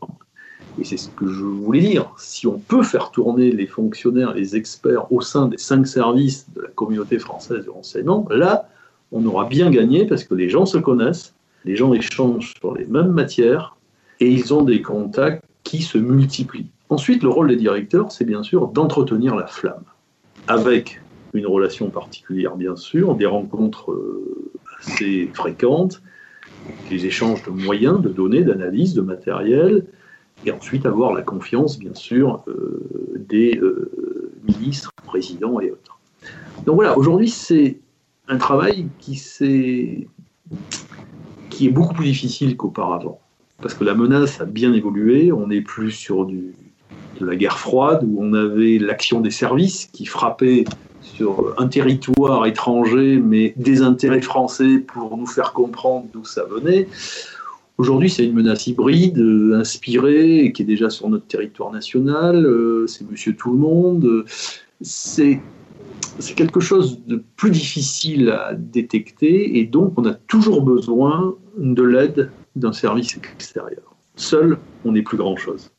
Et c'est ce que je voulais dire. Si on peut faire tourner les fonctionnaires, les experts au sein des cinq services de la communauté française de renseignement, là, on aura bien gagné parce que les gens se connaissent, les gens échangent sur les mêmes matières et ils ont des contacts qui se multiplient. Ensuite, le rôle des directeurs, c'est bien sûr d'entretenir la flamme, avec une relation particulière, bien sûr, des rencontres euh, assez fréquentes, des échanges de moyens, de données, d'analyse, de matériel, et ensuite avoir la confiance, bien sûr, euh, des euh, ministres, présidents et autres. Donc voilà, aujourd'hui, c'est un travail qui, est, beaucoup plus difficile qu'auparavant. Parce que la menace a bien évolué, on n'est plus sur de la guerre froide où on avait l'action des services qui frappait sur un territoire étranger mais des intérêts français pour nous faire comprendre d'où ça venait. Aujourd'hui, c'est une menace hybride, euh, inspirée, qui est déjà sur notre territoire national. Euh, c'est Monsieur Tout le Monde. C'est c'est quelque chose de plus difficile à détecter et donc on a toujours besoin de l'aide d'un service extérieur. Seul, on n'est plus grand-chose.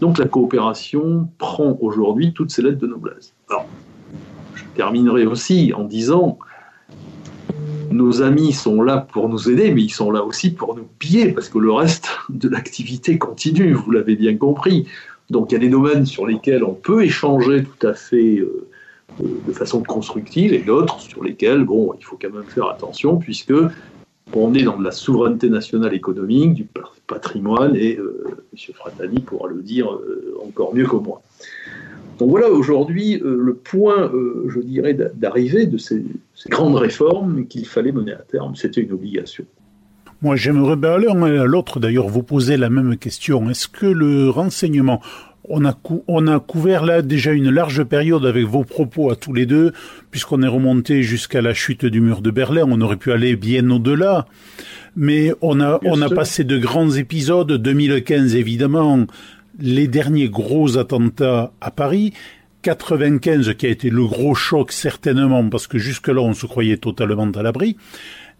Donc la coopération prend aujourd'hui toutes ces lettres de noblesse. Alors, je terminerai aussi en disant nos amis sont là pour nous aider, mais ils sont là aussi pour nous piller, parce que le reste de l'activité continue, vous l'avez bien compris. Donc il y a des domaines sur lesquels on peut échanger tout à fait euh, de façon constructive, et d'autres sur lesquels, bon, il faut quand même faire attention, puisque on est dans de la souveraineté nationale économique, du patrimoine, et euh, M. Fratani pourra le dire euh, encore mieux que moi. Donc voilà aujourd'hui euh, le point, je dirais, d'arrivée de ces, grandes réformes qu'il fallait mener à terme. C'était une obligation. Moi, j'aimerais bien aller à l'autre, d'ailleurs, vous poser la même question. Est-ce que le renseignement, on a, on a couvert là déjà une large période avec vos propos à tous les deux, puisqu'on est remonté jusqu'à la chute du mur de Berlin, on aurait pu aller bien au-delà. Mais on a, on a passé de grands épisodes, 2015 évidemment, les derniers gros attentats à Paris, 95 qui a été le gros choc certainement parce que jusque-là on se croyait totalement à l'abri.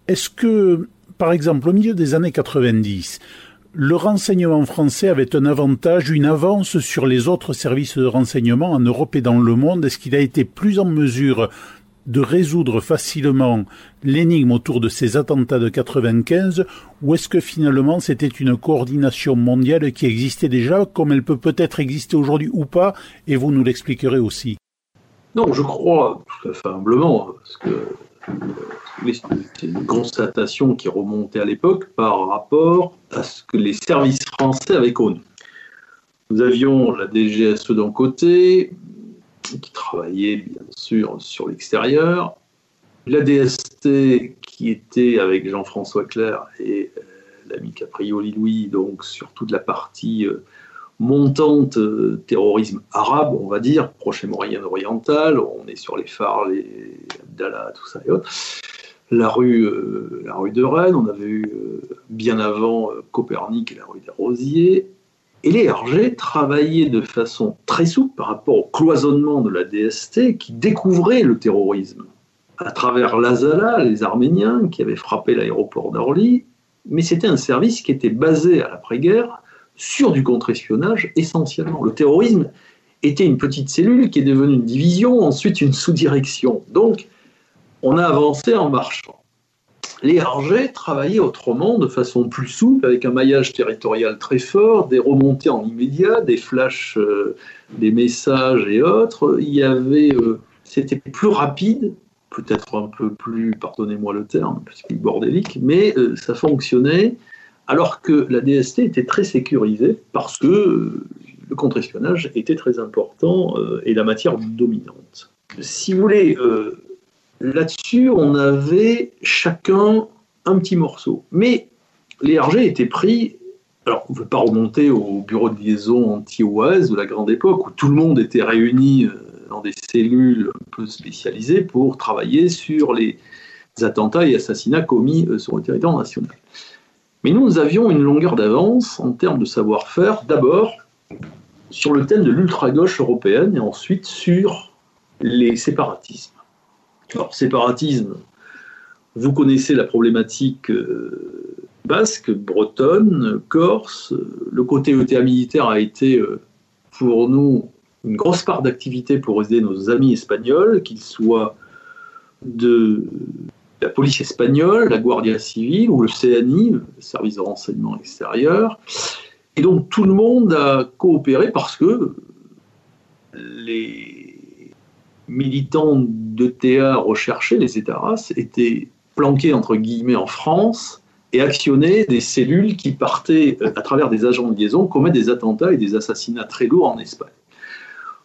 Est-ce que, par exemple, au milieu des années 90, le renseignement français avait un avantage, une avance sur les autres services de renseignement en Europe et dans le monde. Est-ce qu'il a été plus en mesure de résoudre facilement l'énigme autour de ces attentats de 95 ou est-ce que finalement c'était une coordination mondiale qui existait déjà comme elle peut peut-être exister aujourd'hui ou pas et vous nous l'expliquerez aussi? Non, je crois tout à fait humblement parce que c'est une constatation qui remontait à l'époque par rapport à ce que les services français avaient connu. Nous avions la DGSE d'un côté, qui travaillait bien sûr sur l'extérieur, la DST qui était avec Jean-François Clair et euh, l'ami Caprioli-Louis, donc sur toute la partie euh, montante euh, terrorisme arabe, on va dire, Proche-Orient oriental, on est sur les phares, les Abdallah, tout ça et autres. La rue, la rue de Rennes, on avait eu bien avant Copernic et la rue des Rosiers, et les RG travaillaient de façon très souple par rapport au cloisonnement de la DST qui découvrait le terrorisme à travers l'Azala, les Arméniens qui avaient frappé l'aéroport d'Orly, mais c'était un service qui était basé à l'après-guerre sur du contre-espionnage essentiellement. Le terrorisme était une petite cellule qui est devenue une division, ensuite une sous-direction. Donc, on a avancé en marchant les RG travaillaient autrement, de façon plus souple, avec un maillage territorial très fort, des remontées en immédiat, des flashs, euh, des messages et autres. Il y avait, euh, c'était plus rapide, peut-être un peu plus, pardonnez-moi le terme, parce bordélique, mais euh, ça fonctionnait, alors que la DST était très sécurisée parce que le contre-espionnage était très important et la matière dominante. Si vous voulez, Là-dessus, on avait chacun un petit morceau. Mais les RG étaient pris. Alors, on ne veut pas remonter au bureau de liaison anti-OAS de la grande époque où tout le monde était réuni euh, dans des cellules un peu spécialisées pour travailler sur les attentats et assassinats commis euh, sur le territoire national. Mais nous, nous avions une longueur d'avance en termes de savoir-faire, d'abord sur le thème de l'ultra-gauche européenne et ensuite sur les séparatismes. Alors, séparatisme, vous connaissez la problématique euh, basque, bretonne, corse. Le côté ETA militaire a été euh, pour nous une grosse part d'activité pour aider nos amis espagnols, qu'ils soient de la police espagnole, la Guardia civile ou le CNI, le service de renseignement extérieur. Et donc tout le monde a coopéré parce que les militants de TA recherchés, les États-races, étaient planqués entre guillemets en France et actionnaient des cellules qui partaient euh, à travers des agents de liaison commettre des attentats et des assassinats très lourds en Espagne.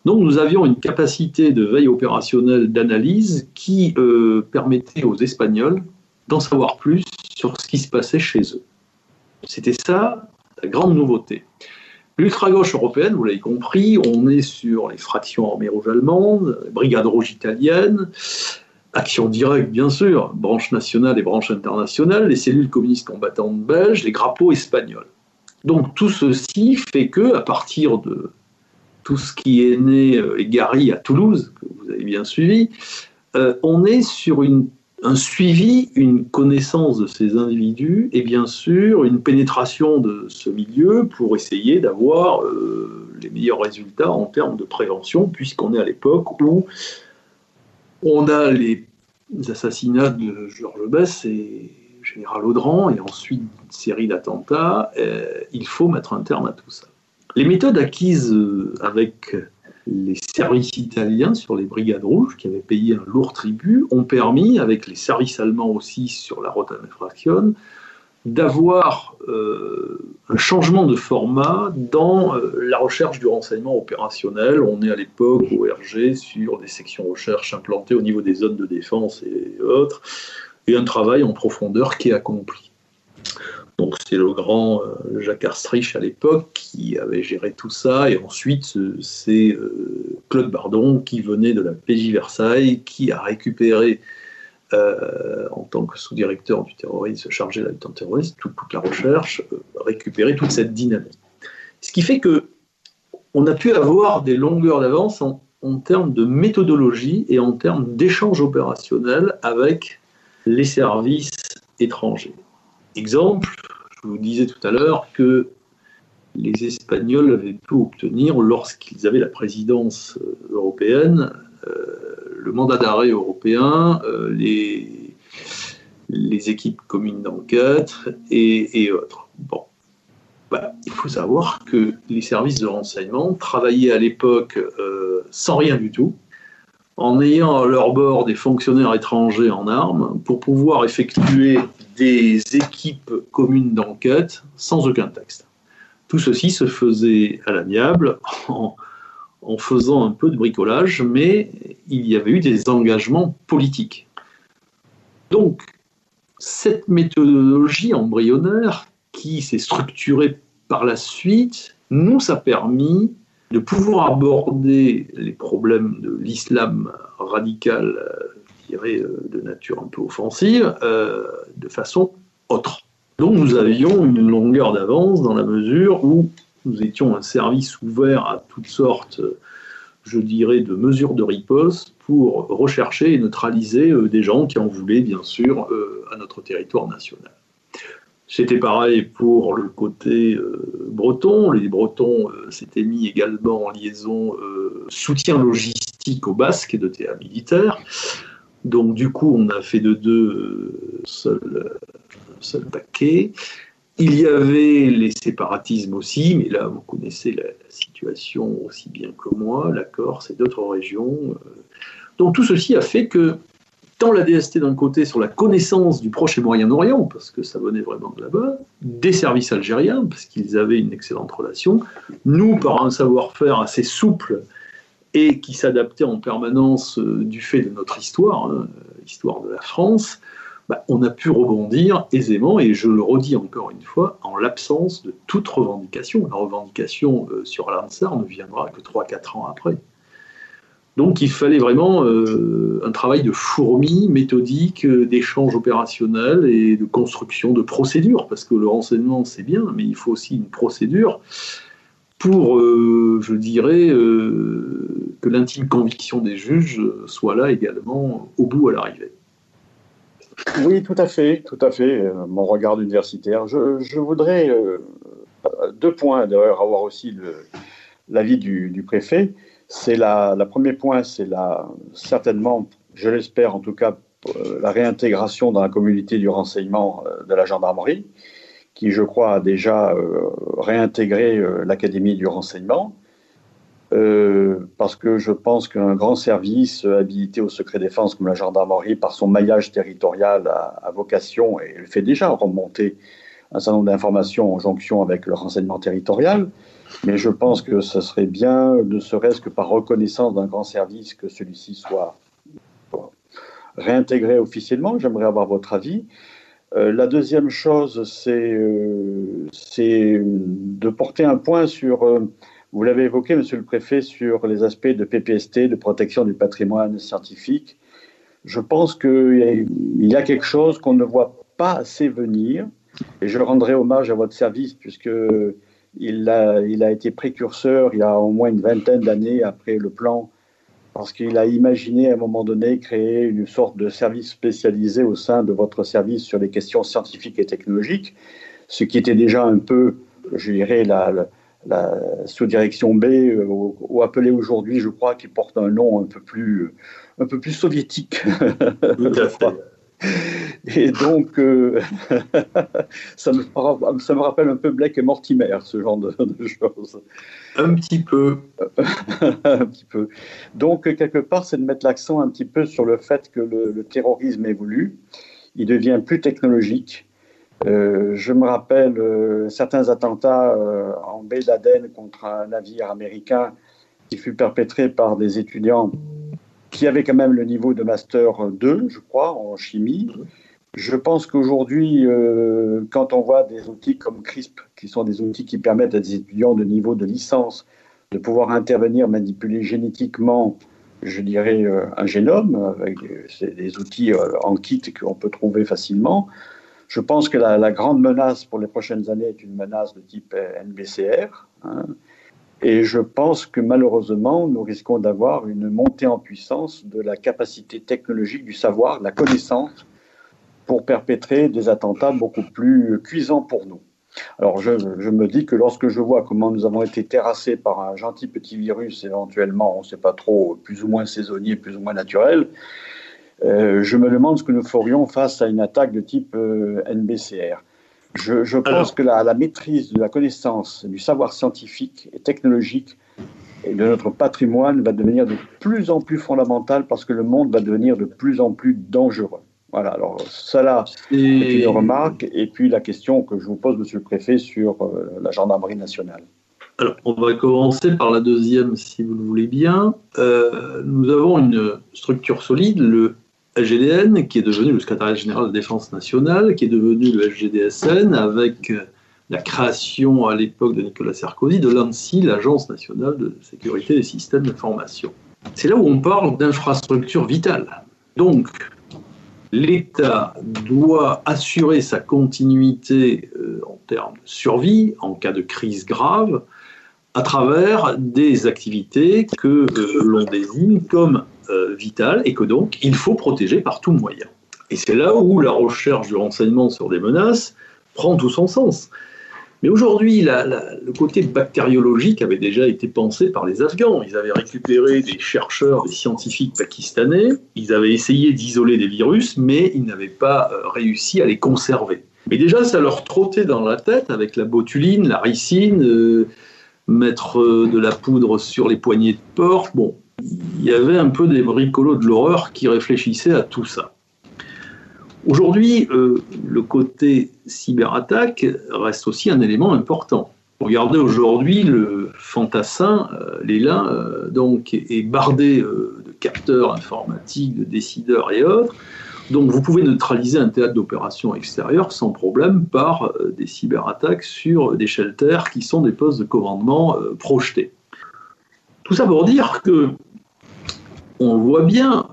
Donc nous avions une capacité de veille opérationnelle d'analyse qui euh, permettait aux Espagnols d'en savoir plus sur ce qui se passait chez eux. C'était ça la grande nouveauté. L'ultra-gauche européenne, vous l'avez compris, on est sur les fractions armées rouges allemandes, brigades rouges italiennes, action directe, bien sûr, branche nationale et branche internationale, les cellules communistes combattantes belges, les grappots espagnols. Donc tout ceci fait que, à partir de tout ce qui est né euh, et Gary à Toulouse, que vous avez bien suivi, euh, on est sur un suivi, une connaissance de ces individus et bien sûr une pénétration de ce milieu pour essayer d'avoir euh, les meilleurs résultats en termes de prévention, puisqu'on est à l'époque où on a les assassinats de Georges Bess et général Audran, et ensuite une série d'attentats. il faut mettre un terme à tout ça. Les méthodes acquises euh, avec les services italiens sur les brigades rouges, qui avaient payé un lourd tribut, ont permis, avec les services allemands aussi sur la Rotanfraktion, d'avoir euh, un changement de format dans euh, la recherche du renseignement opérationnel. On est à l'époque au RG sur des sections recherche implantées au niveau des zones de défense et autres, et un travail en profondeur qui est accompli. C'est le grand euh, Jacques Arstrich à l'époque qui avait géré tout ça, et ensuite c'est euh, Claude Bardon qui venait de la PJ Versailles, qui a récupéré euh, en tant que sous-directeur du terrorisme, chargé de la lutte terroriste, toute, la recherche, récupéré toute cette dynamique. Ce qui fait que on a pu avoir des longueurs d'avance en, termes de méthodologie et en termes d'échange opérationnel avec les services étrangers. Exemple, je vous disais tout à l'heure que les Espagnols avaient pu obtenir, lorsqu'ils avaient la présidence euh, européenne, euh, le mandat d'arrêt européen, euh, les, équipes communes d'enquête et, autres. Bon. Bah, il faut savoir que les services de renseignement travaillaient à l'époque sans rien du tout, en ayant à leur bord des fonctionnaires étrangers en armes pour pouvoir effectuer des équipes communes d'enquête sans aucun texte. Tout ceci se faisait à l'amiable en, en faisant un peu de bricolage, mais il y avait eu des engagements politiques. Donc, cette méthodologie embryonnaire qui s'est structurée par la suite nous a permis de pouvoir aborder les problèmes de l'islam radical euh, de nature un peu offensive, euh, de façon autre. Donc nous avions une longueur d'avance dans la mesure où nous étions un service ouvert à toutes sortes, je dirais, de mesures de riposte pour rechercher et neutraliser euh, des gens qui en voulaient, bien sûr, à notre territoire national. C'était pareil pour le côté breton. Les Bretons s'étaient mis également en liaison soutien logistique aux Basques et de théâtre militaire. Donc du coup, on a fait de deux euh, seul, seul paquet. Il y avait les séparatismes aussi, mais là, vous connaissez la, situation aussi bien que moi, la Corse et d'autres régions. Euh. Donc tout ceci a fait que, tant la DST d'un côté sur la connaissance du Proche et Moyen-Orient, parce que ça venait vraiment de là-bas, des services algériens, parce qu'ils avaient une excellente relation, nous, par un savoir-faire assez souple, et qui s'adaptait en permanence euh, du fait de notre histoire, hein, l'histoire de la France, bah, on a pu rebondir aisément, et je le redis encore une fois, en l'absence de toute revendication. La revendication euh, sur l'ANSAR ne viendra que 3-4 ans après. Donc il fallait vraiment euh, un travail de fourmi méthodique, d'échange opérationnel et de construction de procédures, parce que le renseignement c'est bien, mais il faut aussi une procédure pour, euh, je dirais, euh, que l'intime conviction des juges soit là également au bout à l'arrivée. Oui, tout à fait, tout à fait. Euh, mon regard universitaire. Je, voudrais deux points d'ailleurs avoir aussi l'avis du, préfet. C'est la, premier point, c'est la certainement, je l'espère en tout cas, la réintégration dans la communauté du renseignement de la gendarmerie qui, je crois, a déjà euh, réintégré euh, l'Académie du renseignement, euh, parce que je pense qu'un grand service habilité au secret défense comme la gendarmerie, par son maillage territorial, a, vocation, et elle fait déjà remonter un certain nombre d'informations en jonction avec le renseignement territorial. Mais je pense que ce serait bien, ne serait-ce que par reconnaissance d'un grand service, que celui-ci soit réintégré officiellement. J'aimerais avoir votre avis. Euh, la deuxième chose, euh, c'est de porter un point sur, euh, vous l'avez évoqué, Monsieur le Préfet, sur les aspects de PPST, de protection du patrimoine scientifique. je pense qu'il y a quelque chose qu'on ne voit pas assez venir, et je rendrai hommage à votre service, puisque il a, il a été précurseur il y a au moins une vingtaine d'années après le plan, parce qu'il a imaginé à un moment donné créer une sorte de service spécialisé au sein de votre service sur les questions scientifiques et technologiques, ce qui était déjà un peu, je dirais, la, la, sous-direction B, euh, ou, appelé aujourd'hui, je crois, qui porte un nom un peu plus, un peu plus soviétique. Tout à fait. Et donc, euh, ça, me, ça, me, rappelle un peu Blake et Mortimer, ce genre de, choses. Un petit peu. un petit peu. Donc, quelque part, c'est de mettre l'accent un petit peu sur le fait que le, terrorisme évolue. Il devient plus technologique. Euh, je me rappelle euh, certains attentats en baie d'Aden contre un navire américain qui fut perpétré par des étudiants qui avait quand même le niveau de Master 2, je crois, en chimie. Je pense qu'aujourd'hui, euh, quand on voit des outils comme CRISP, qui sont des outils qui permettent à des étudiants de niveau de licence de pouvoir intervenir, manipuler génétiquement, je dirais, euh, un génome, avec des outils euh, en kit qu'on peut trouver facilement, je pense que la, grande menace pour les prochaines années est une menace de type NBCR. Hein, et je pense que malheureusement, nous risquons d'avoir une montée en puissance de la capacité technologique, du savoir, de la connaissance, pour perpétrer des attentats beaucoup plus cuisants pour nous. Alors je, me dis que lorsque je vois comment nous avons été terrassés par un gentil petit virus, éventuellement, on ne sait pas trop, plus ou moins saisonnier, plus ou moins naturel, euh, je me demande ce que nous ferions face à une attaque de type euh, NBCR. Je, pense que la, maîtrise de la connaissance, du savoir scientifique et technologique et de notre patrimoine va devenir de plus en plus fondamentale parce que le monde va devenir de plus en plus dangereux. Voilà, alors cela est une remarque. Et puis la question que je vous pose, monsieur le préfet, sur euh, la gendarmerie nationale. Alors, on va commencer par la deuxième, si vous le voulez bien. Euh, nous avons une structure solide, le LGDN, qui est devenu le secrétariat général de défense nationale, qui est devenu le SGDSN, avec euh, la création à l'époque de Nicolas Sarkozy de l'ANSI, l'Agence nationale de sécurité des systèmes d'information. C'est là où on parle d'infrastructures vitales. Donc, l'État doit assurer sa continuité euh, en termes de survie en cas de crise grave à travers des activités que euh, l'on désigne comme euh, vital et que donc il faut protéger par tout moyen. Et c'est là où la recherche du renseignement sur des menaces prend tout son sens. Mais aujourd'hui, le côté bactériologique avait déjà été pensé par les Afghans. Ils avaient récupéré des chercheurs, des scientifiques pakistanais, ils avaient essayé d'isoler des virus, mais ils n'avaient pas euh, réussi à les conserver. Mais déjà, ça leur trottait dans la tête avec la botuline, la ricine, euh, mettre de la poudre sur les poignées de porte. Bon, il y avait un peu des bricolos de l'horreur qui réfléchissaient à tout ça. Aujourd'hui, euh, le côté cyberattaque reste aussi un élément important. Regardez aujourd'hui le fantassin, euh, l'élin, euh, donc, est bardé de capteurs informatiques, de décideurs et autres. Donc vous pouvez neutraliser un théâtre d'opération extérieur sans problème par des cyberattaques sur des shelters qui sont des postes de commandement projetés. Tout ça pour dire que on voit bien,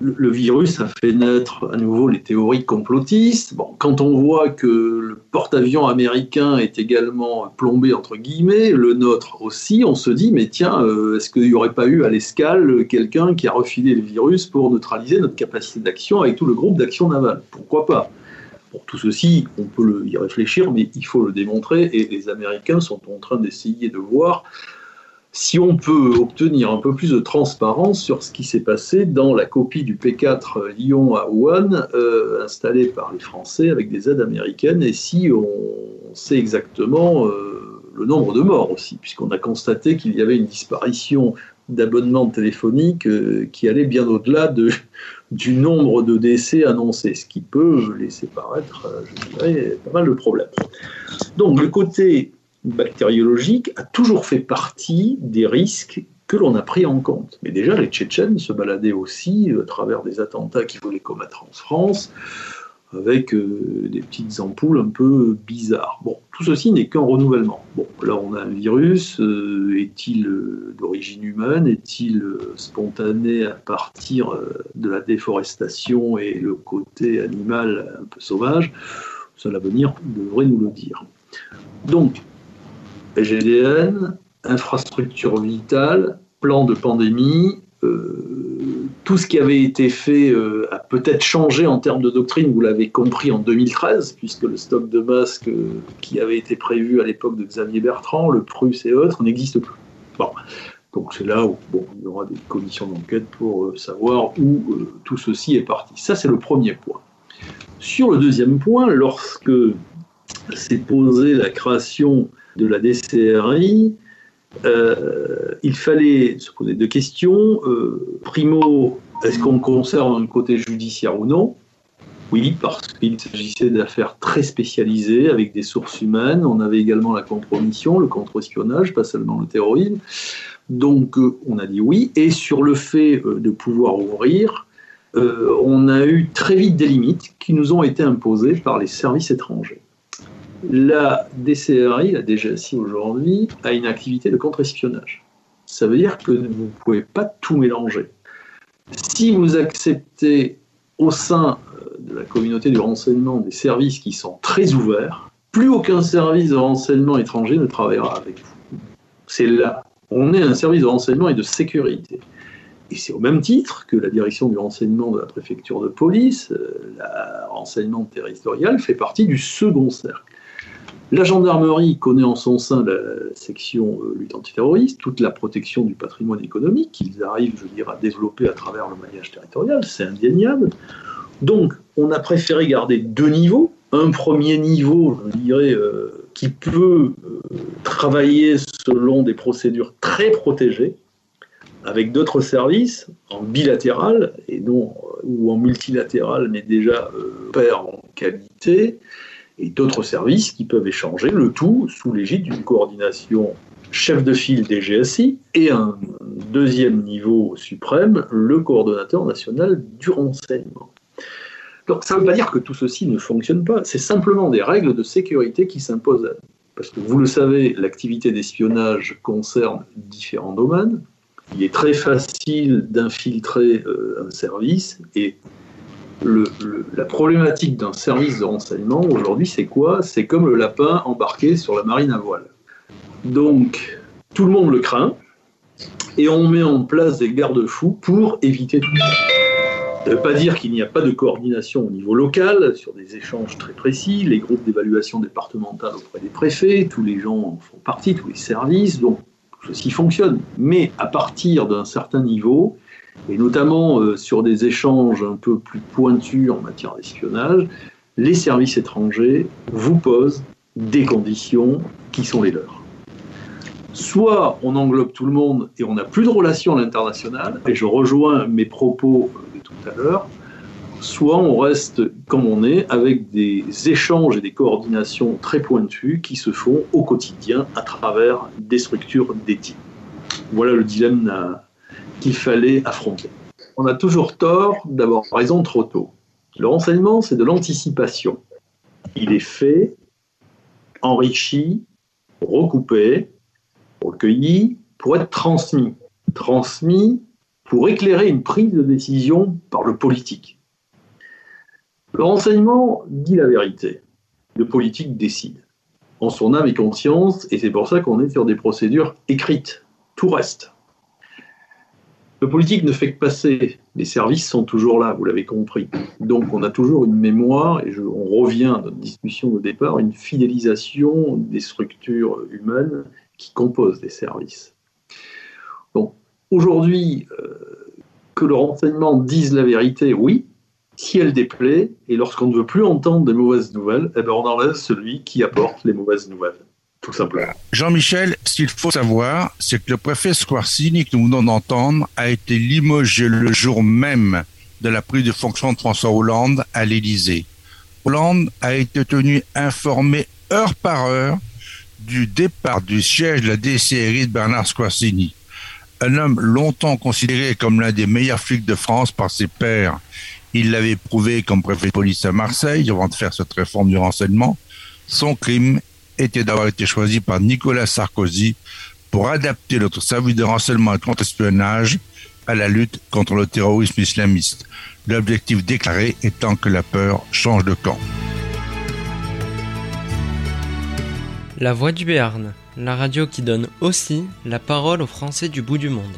le virus a fait naître à nouveau les théories complotistes. Bon, quand on voit que le porte-avions américain est également plombé, entre guillemets, le nôtre aussi, on se dit, mais tiens, euh, est-ce qu'il n'y aurait pas eu à l'escale quelqu'un qui a refilé le virus pour neutraliser notre capacité d'action avec tout le groupe d'action navale? Pourquoi pas? Pour tout ceci, on peut y réfléchir, mais il faut le démontrer, et les Américains sont en train d'essayer de voir si on peut obtenir un peu plus de transparence sur ce qui s'est passé dans la copie du P4 Lyon à Wuhan, euh, installée par les Français avec des aides américaines, et si on sait exactement euh, le nombre de morts aussi, puisqu'on a constaté qu'il y avait une disparition d'abonnements téléphoniques euh, qui allait bien au-delà du nombre de décès annoncés, ce qui peut laisser paraître, je dirais, pas mal de problèmes. Donc le côté bactériologique a toujours fait partie des risques que l'on a pris en compte. Mais déjà, les Tchétchènes se baladaient aussi à travers des attentats qu'ils voulaient commettre en France. avec euh, des petites ampoules un peu bizarres. Bon, tout ceci n'est qu'un renouvellement. Bon, là on a un virus, euh, est-il euh, d'origine humaine, est-il spontané à partir de la déforestation et le côté animal un peu sauvage? Ça, l'avenir devrait nous le dire. Donc, GDN, infrastructure vitale, plan de pandémie, tout ce qui avait été fait euh, a peut-être changé en termes de doctrine, vous l'avez compris en 2013, puisque le stock de masques euh, qui avait été prévu à l'époque de Xavier Bertrand, le Prusse et autres, n'existe plus. Bon. Donc c'est là où il y aura des commissions d'enquête pour euh, savoir où tout ceci est parti. Ça, c'est le premier point. Sur le deuxième point, lorsque s'est posée la création de la DCRI, euh, il fallait se poser deux questions. Euh, primo, est-ce qu'on conserve un côté judiciaire ou non? Oui, parce qu'il s'agissait d'affaires très spécialisées avec des sources humaines. On avait également la compromission, le contre-espionnage, pas seulement le terrorisme. Donc euh, on a dit oui. Et sur le fait de pouvoir ouvrir, on a eu très vite des limites qui nous ont été imposées par les services étrangers. La DCRI, la DGSI aujourd'hui, a une activité de contre-espionnage. Ça veut dire que vous ne pouvez pas tout mélanger. Si vous acceptez au sein euh, de la communauté du renseignement des services qui sont très ouverts, plus aucun service de renseignement étranger ne travaillera avec vous. C'est là. On est un service de renseignement et de sécurité. Et c'est au même titre que la direction du renseignement de la préfecture de police, euh, le renseignement territorial fait partie du second cercle. La gendarmerie connaît en son sein la section euh, lutte antiterroriste, toute la protection du patrimoine économique qu'ils arrivent, je dire, à développer à travers le maillage territorial, c'est indéniable. Donc, on a préféré garder deux niveaux. Un premier niveau, je dirais, euh, qui peut euh, travailler selon des procédures très protégées, avec d'autres services en bilatéral et non ou en multilatéral, mais déjà père en qualité et d'autres services qui peuvent échanger, le tout sous l'égide d'une coordination chef de file des GSI et un deuxième niveau suprême, le coordonnateur national du renseignement. Donc ça ne veut pas dire que tout ceci ne fonctionne pas, c'est simplement des règles de sécurité qui s'imposent. Parce que vous le savez, l'activité d'espionnage concerne différents domaines. Il est très facile d'infiltrer euh, un service et la problématique d'un service de renseignement aujourd'hui, c'est quoi? C'est comme le lapin embarqué sur la marine à voile. Donc, tout le monde le craint et on met en place des garde-fous pour éviter tout ça. Ça ne veut pas dire qu'il n'y a pas de coordination au niveau local sur des échanges très précis, les groupes d'évaluation départementales auprès des préfets, tous les gens en font partie, tous les services, donc ceci fonctionne. Mais à partir d'un certain niveau, et notamment euh, sur des échanges un peu plus pointus en matière d'espionnage, les services étrangers vous posent des conditions qui sont les leurs. Soit on englobe tout le monde et on n'a plus de relations à l'international, et je rejoins mes propos de tout à l'heure, soit on reste comme on est avec des échanges et des coordinations très pointues qui se font au quotidien à travers des structures d'éthique. Voilà le dilemme qu'il fallait affronter. On a toujours tort d'avoir raison trop tôt. Le renseignement, c'est de l'anticipation. Il est fait, enrichi, recoupé, recueilli pour être transmis. Transmis pour éclairer une prise de décision par le politique. Le renseignement dit la vérité. Le politique décide. En son âme et conscience, et c'est pour ça qu'on est sur des procédures écrites. Tout reste. Le politique ne fait que passer. Les services sont toujours là, vous l'avez compris. Donc on a toujours une mémoire, et on revient à notre discussion au départ, une fidélisation des structures humaines qui composent les services. Donc aujourd'hui, euh, que le renseignement dise la vérité, oui, si elle déplaît, et lorsqu'on ne veut plus entendre des mauvaises nouvelles, eh ben on enlève celui qui apporte les mauvaises nouvelles Jean-Michel, ce qu'il faut savoir, c'est que le préfet Squarcini, que nous venons d'entendre, a été limogé le jour même de la prise de fonction de François Hollande à l'Élysée. Hollande a été tenu informé heure par heure du départ du siège de la DCRI de Bernard Squarcini. Un homme longtemps considéré comme l'un des meilleurs flics de France par ses pairs Il l'avait prouvé comme préfet de police à Marseille avant de faire cette réforme du renseignement. Son crime était d'avoir été choisi par Nicolas Sarkozy pour adapter notre service de renseignement et contre-espionnage à la lutte contre le terrorisme islamiste. L'objectif déclaré étant que la peur change de camp. La Voix du Béarn, la radio qui donne aussi la parole aux Français du bout du monde.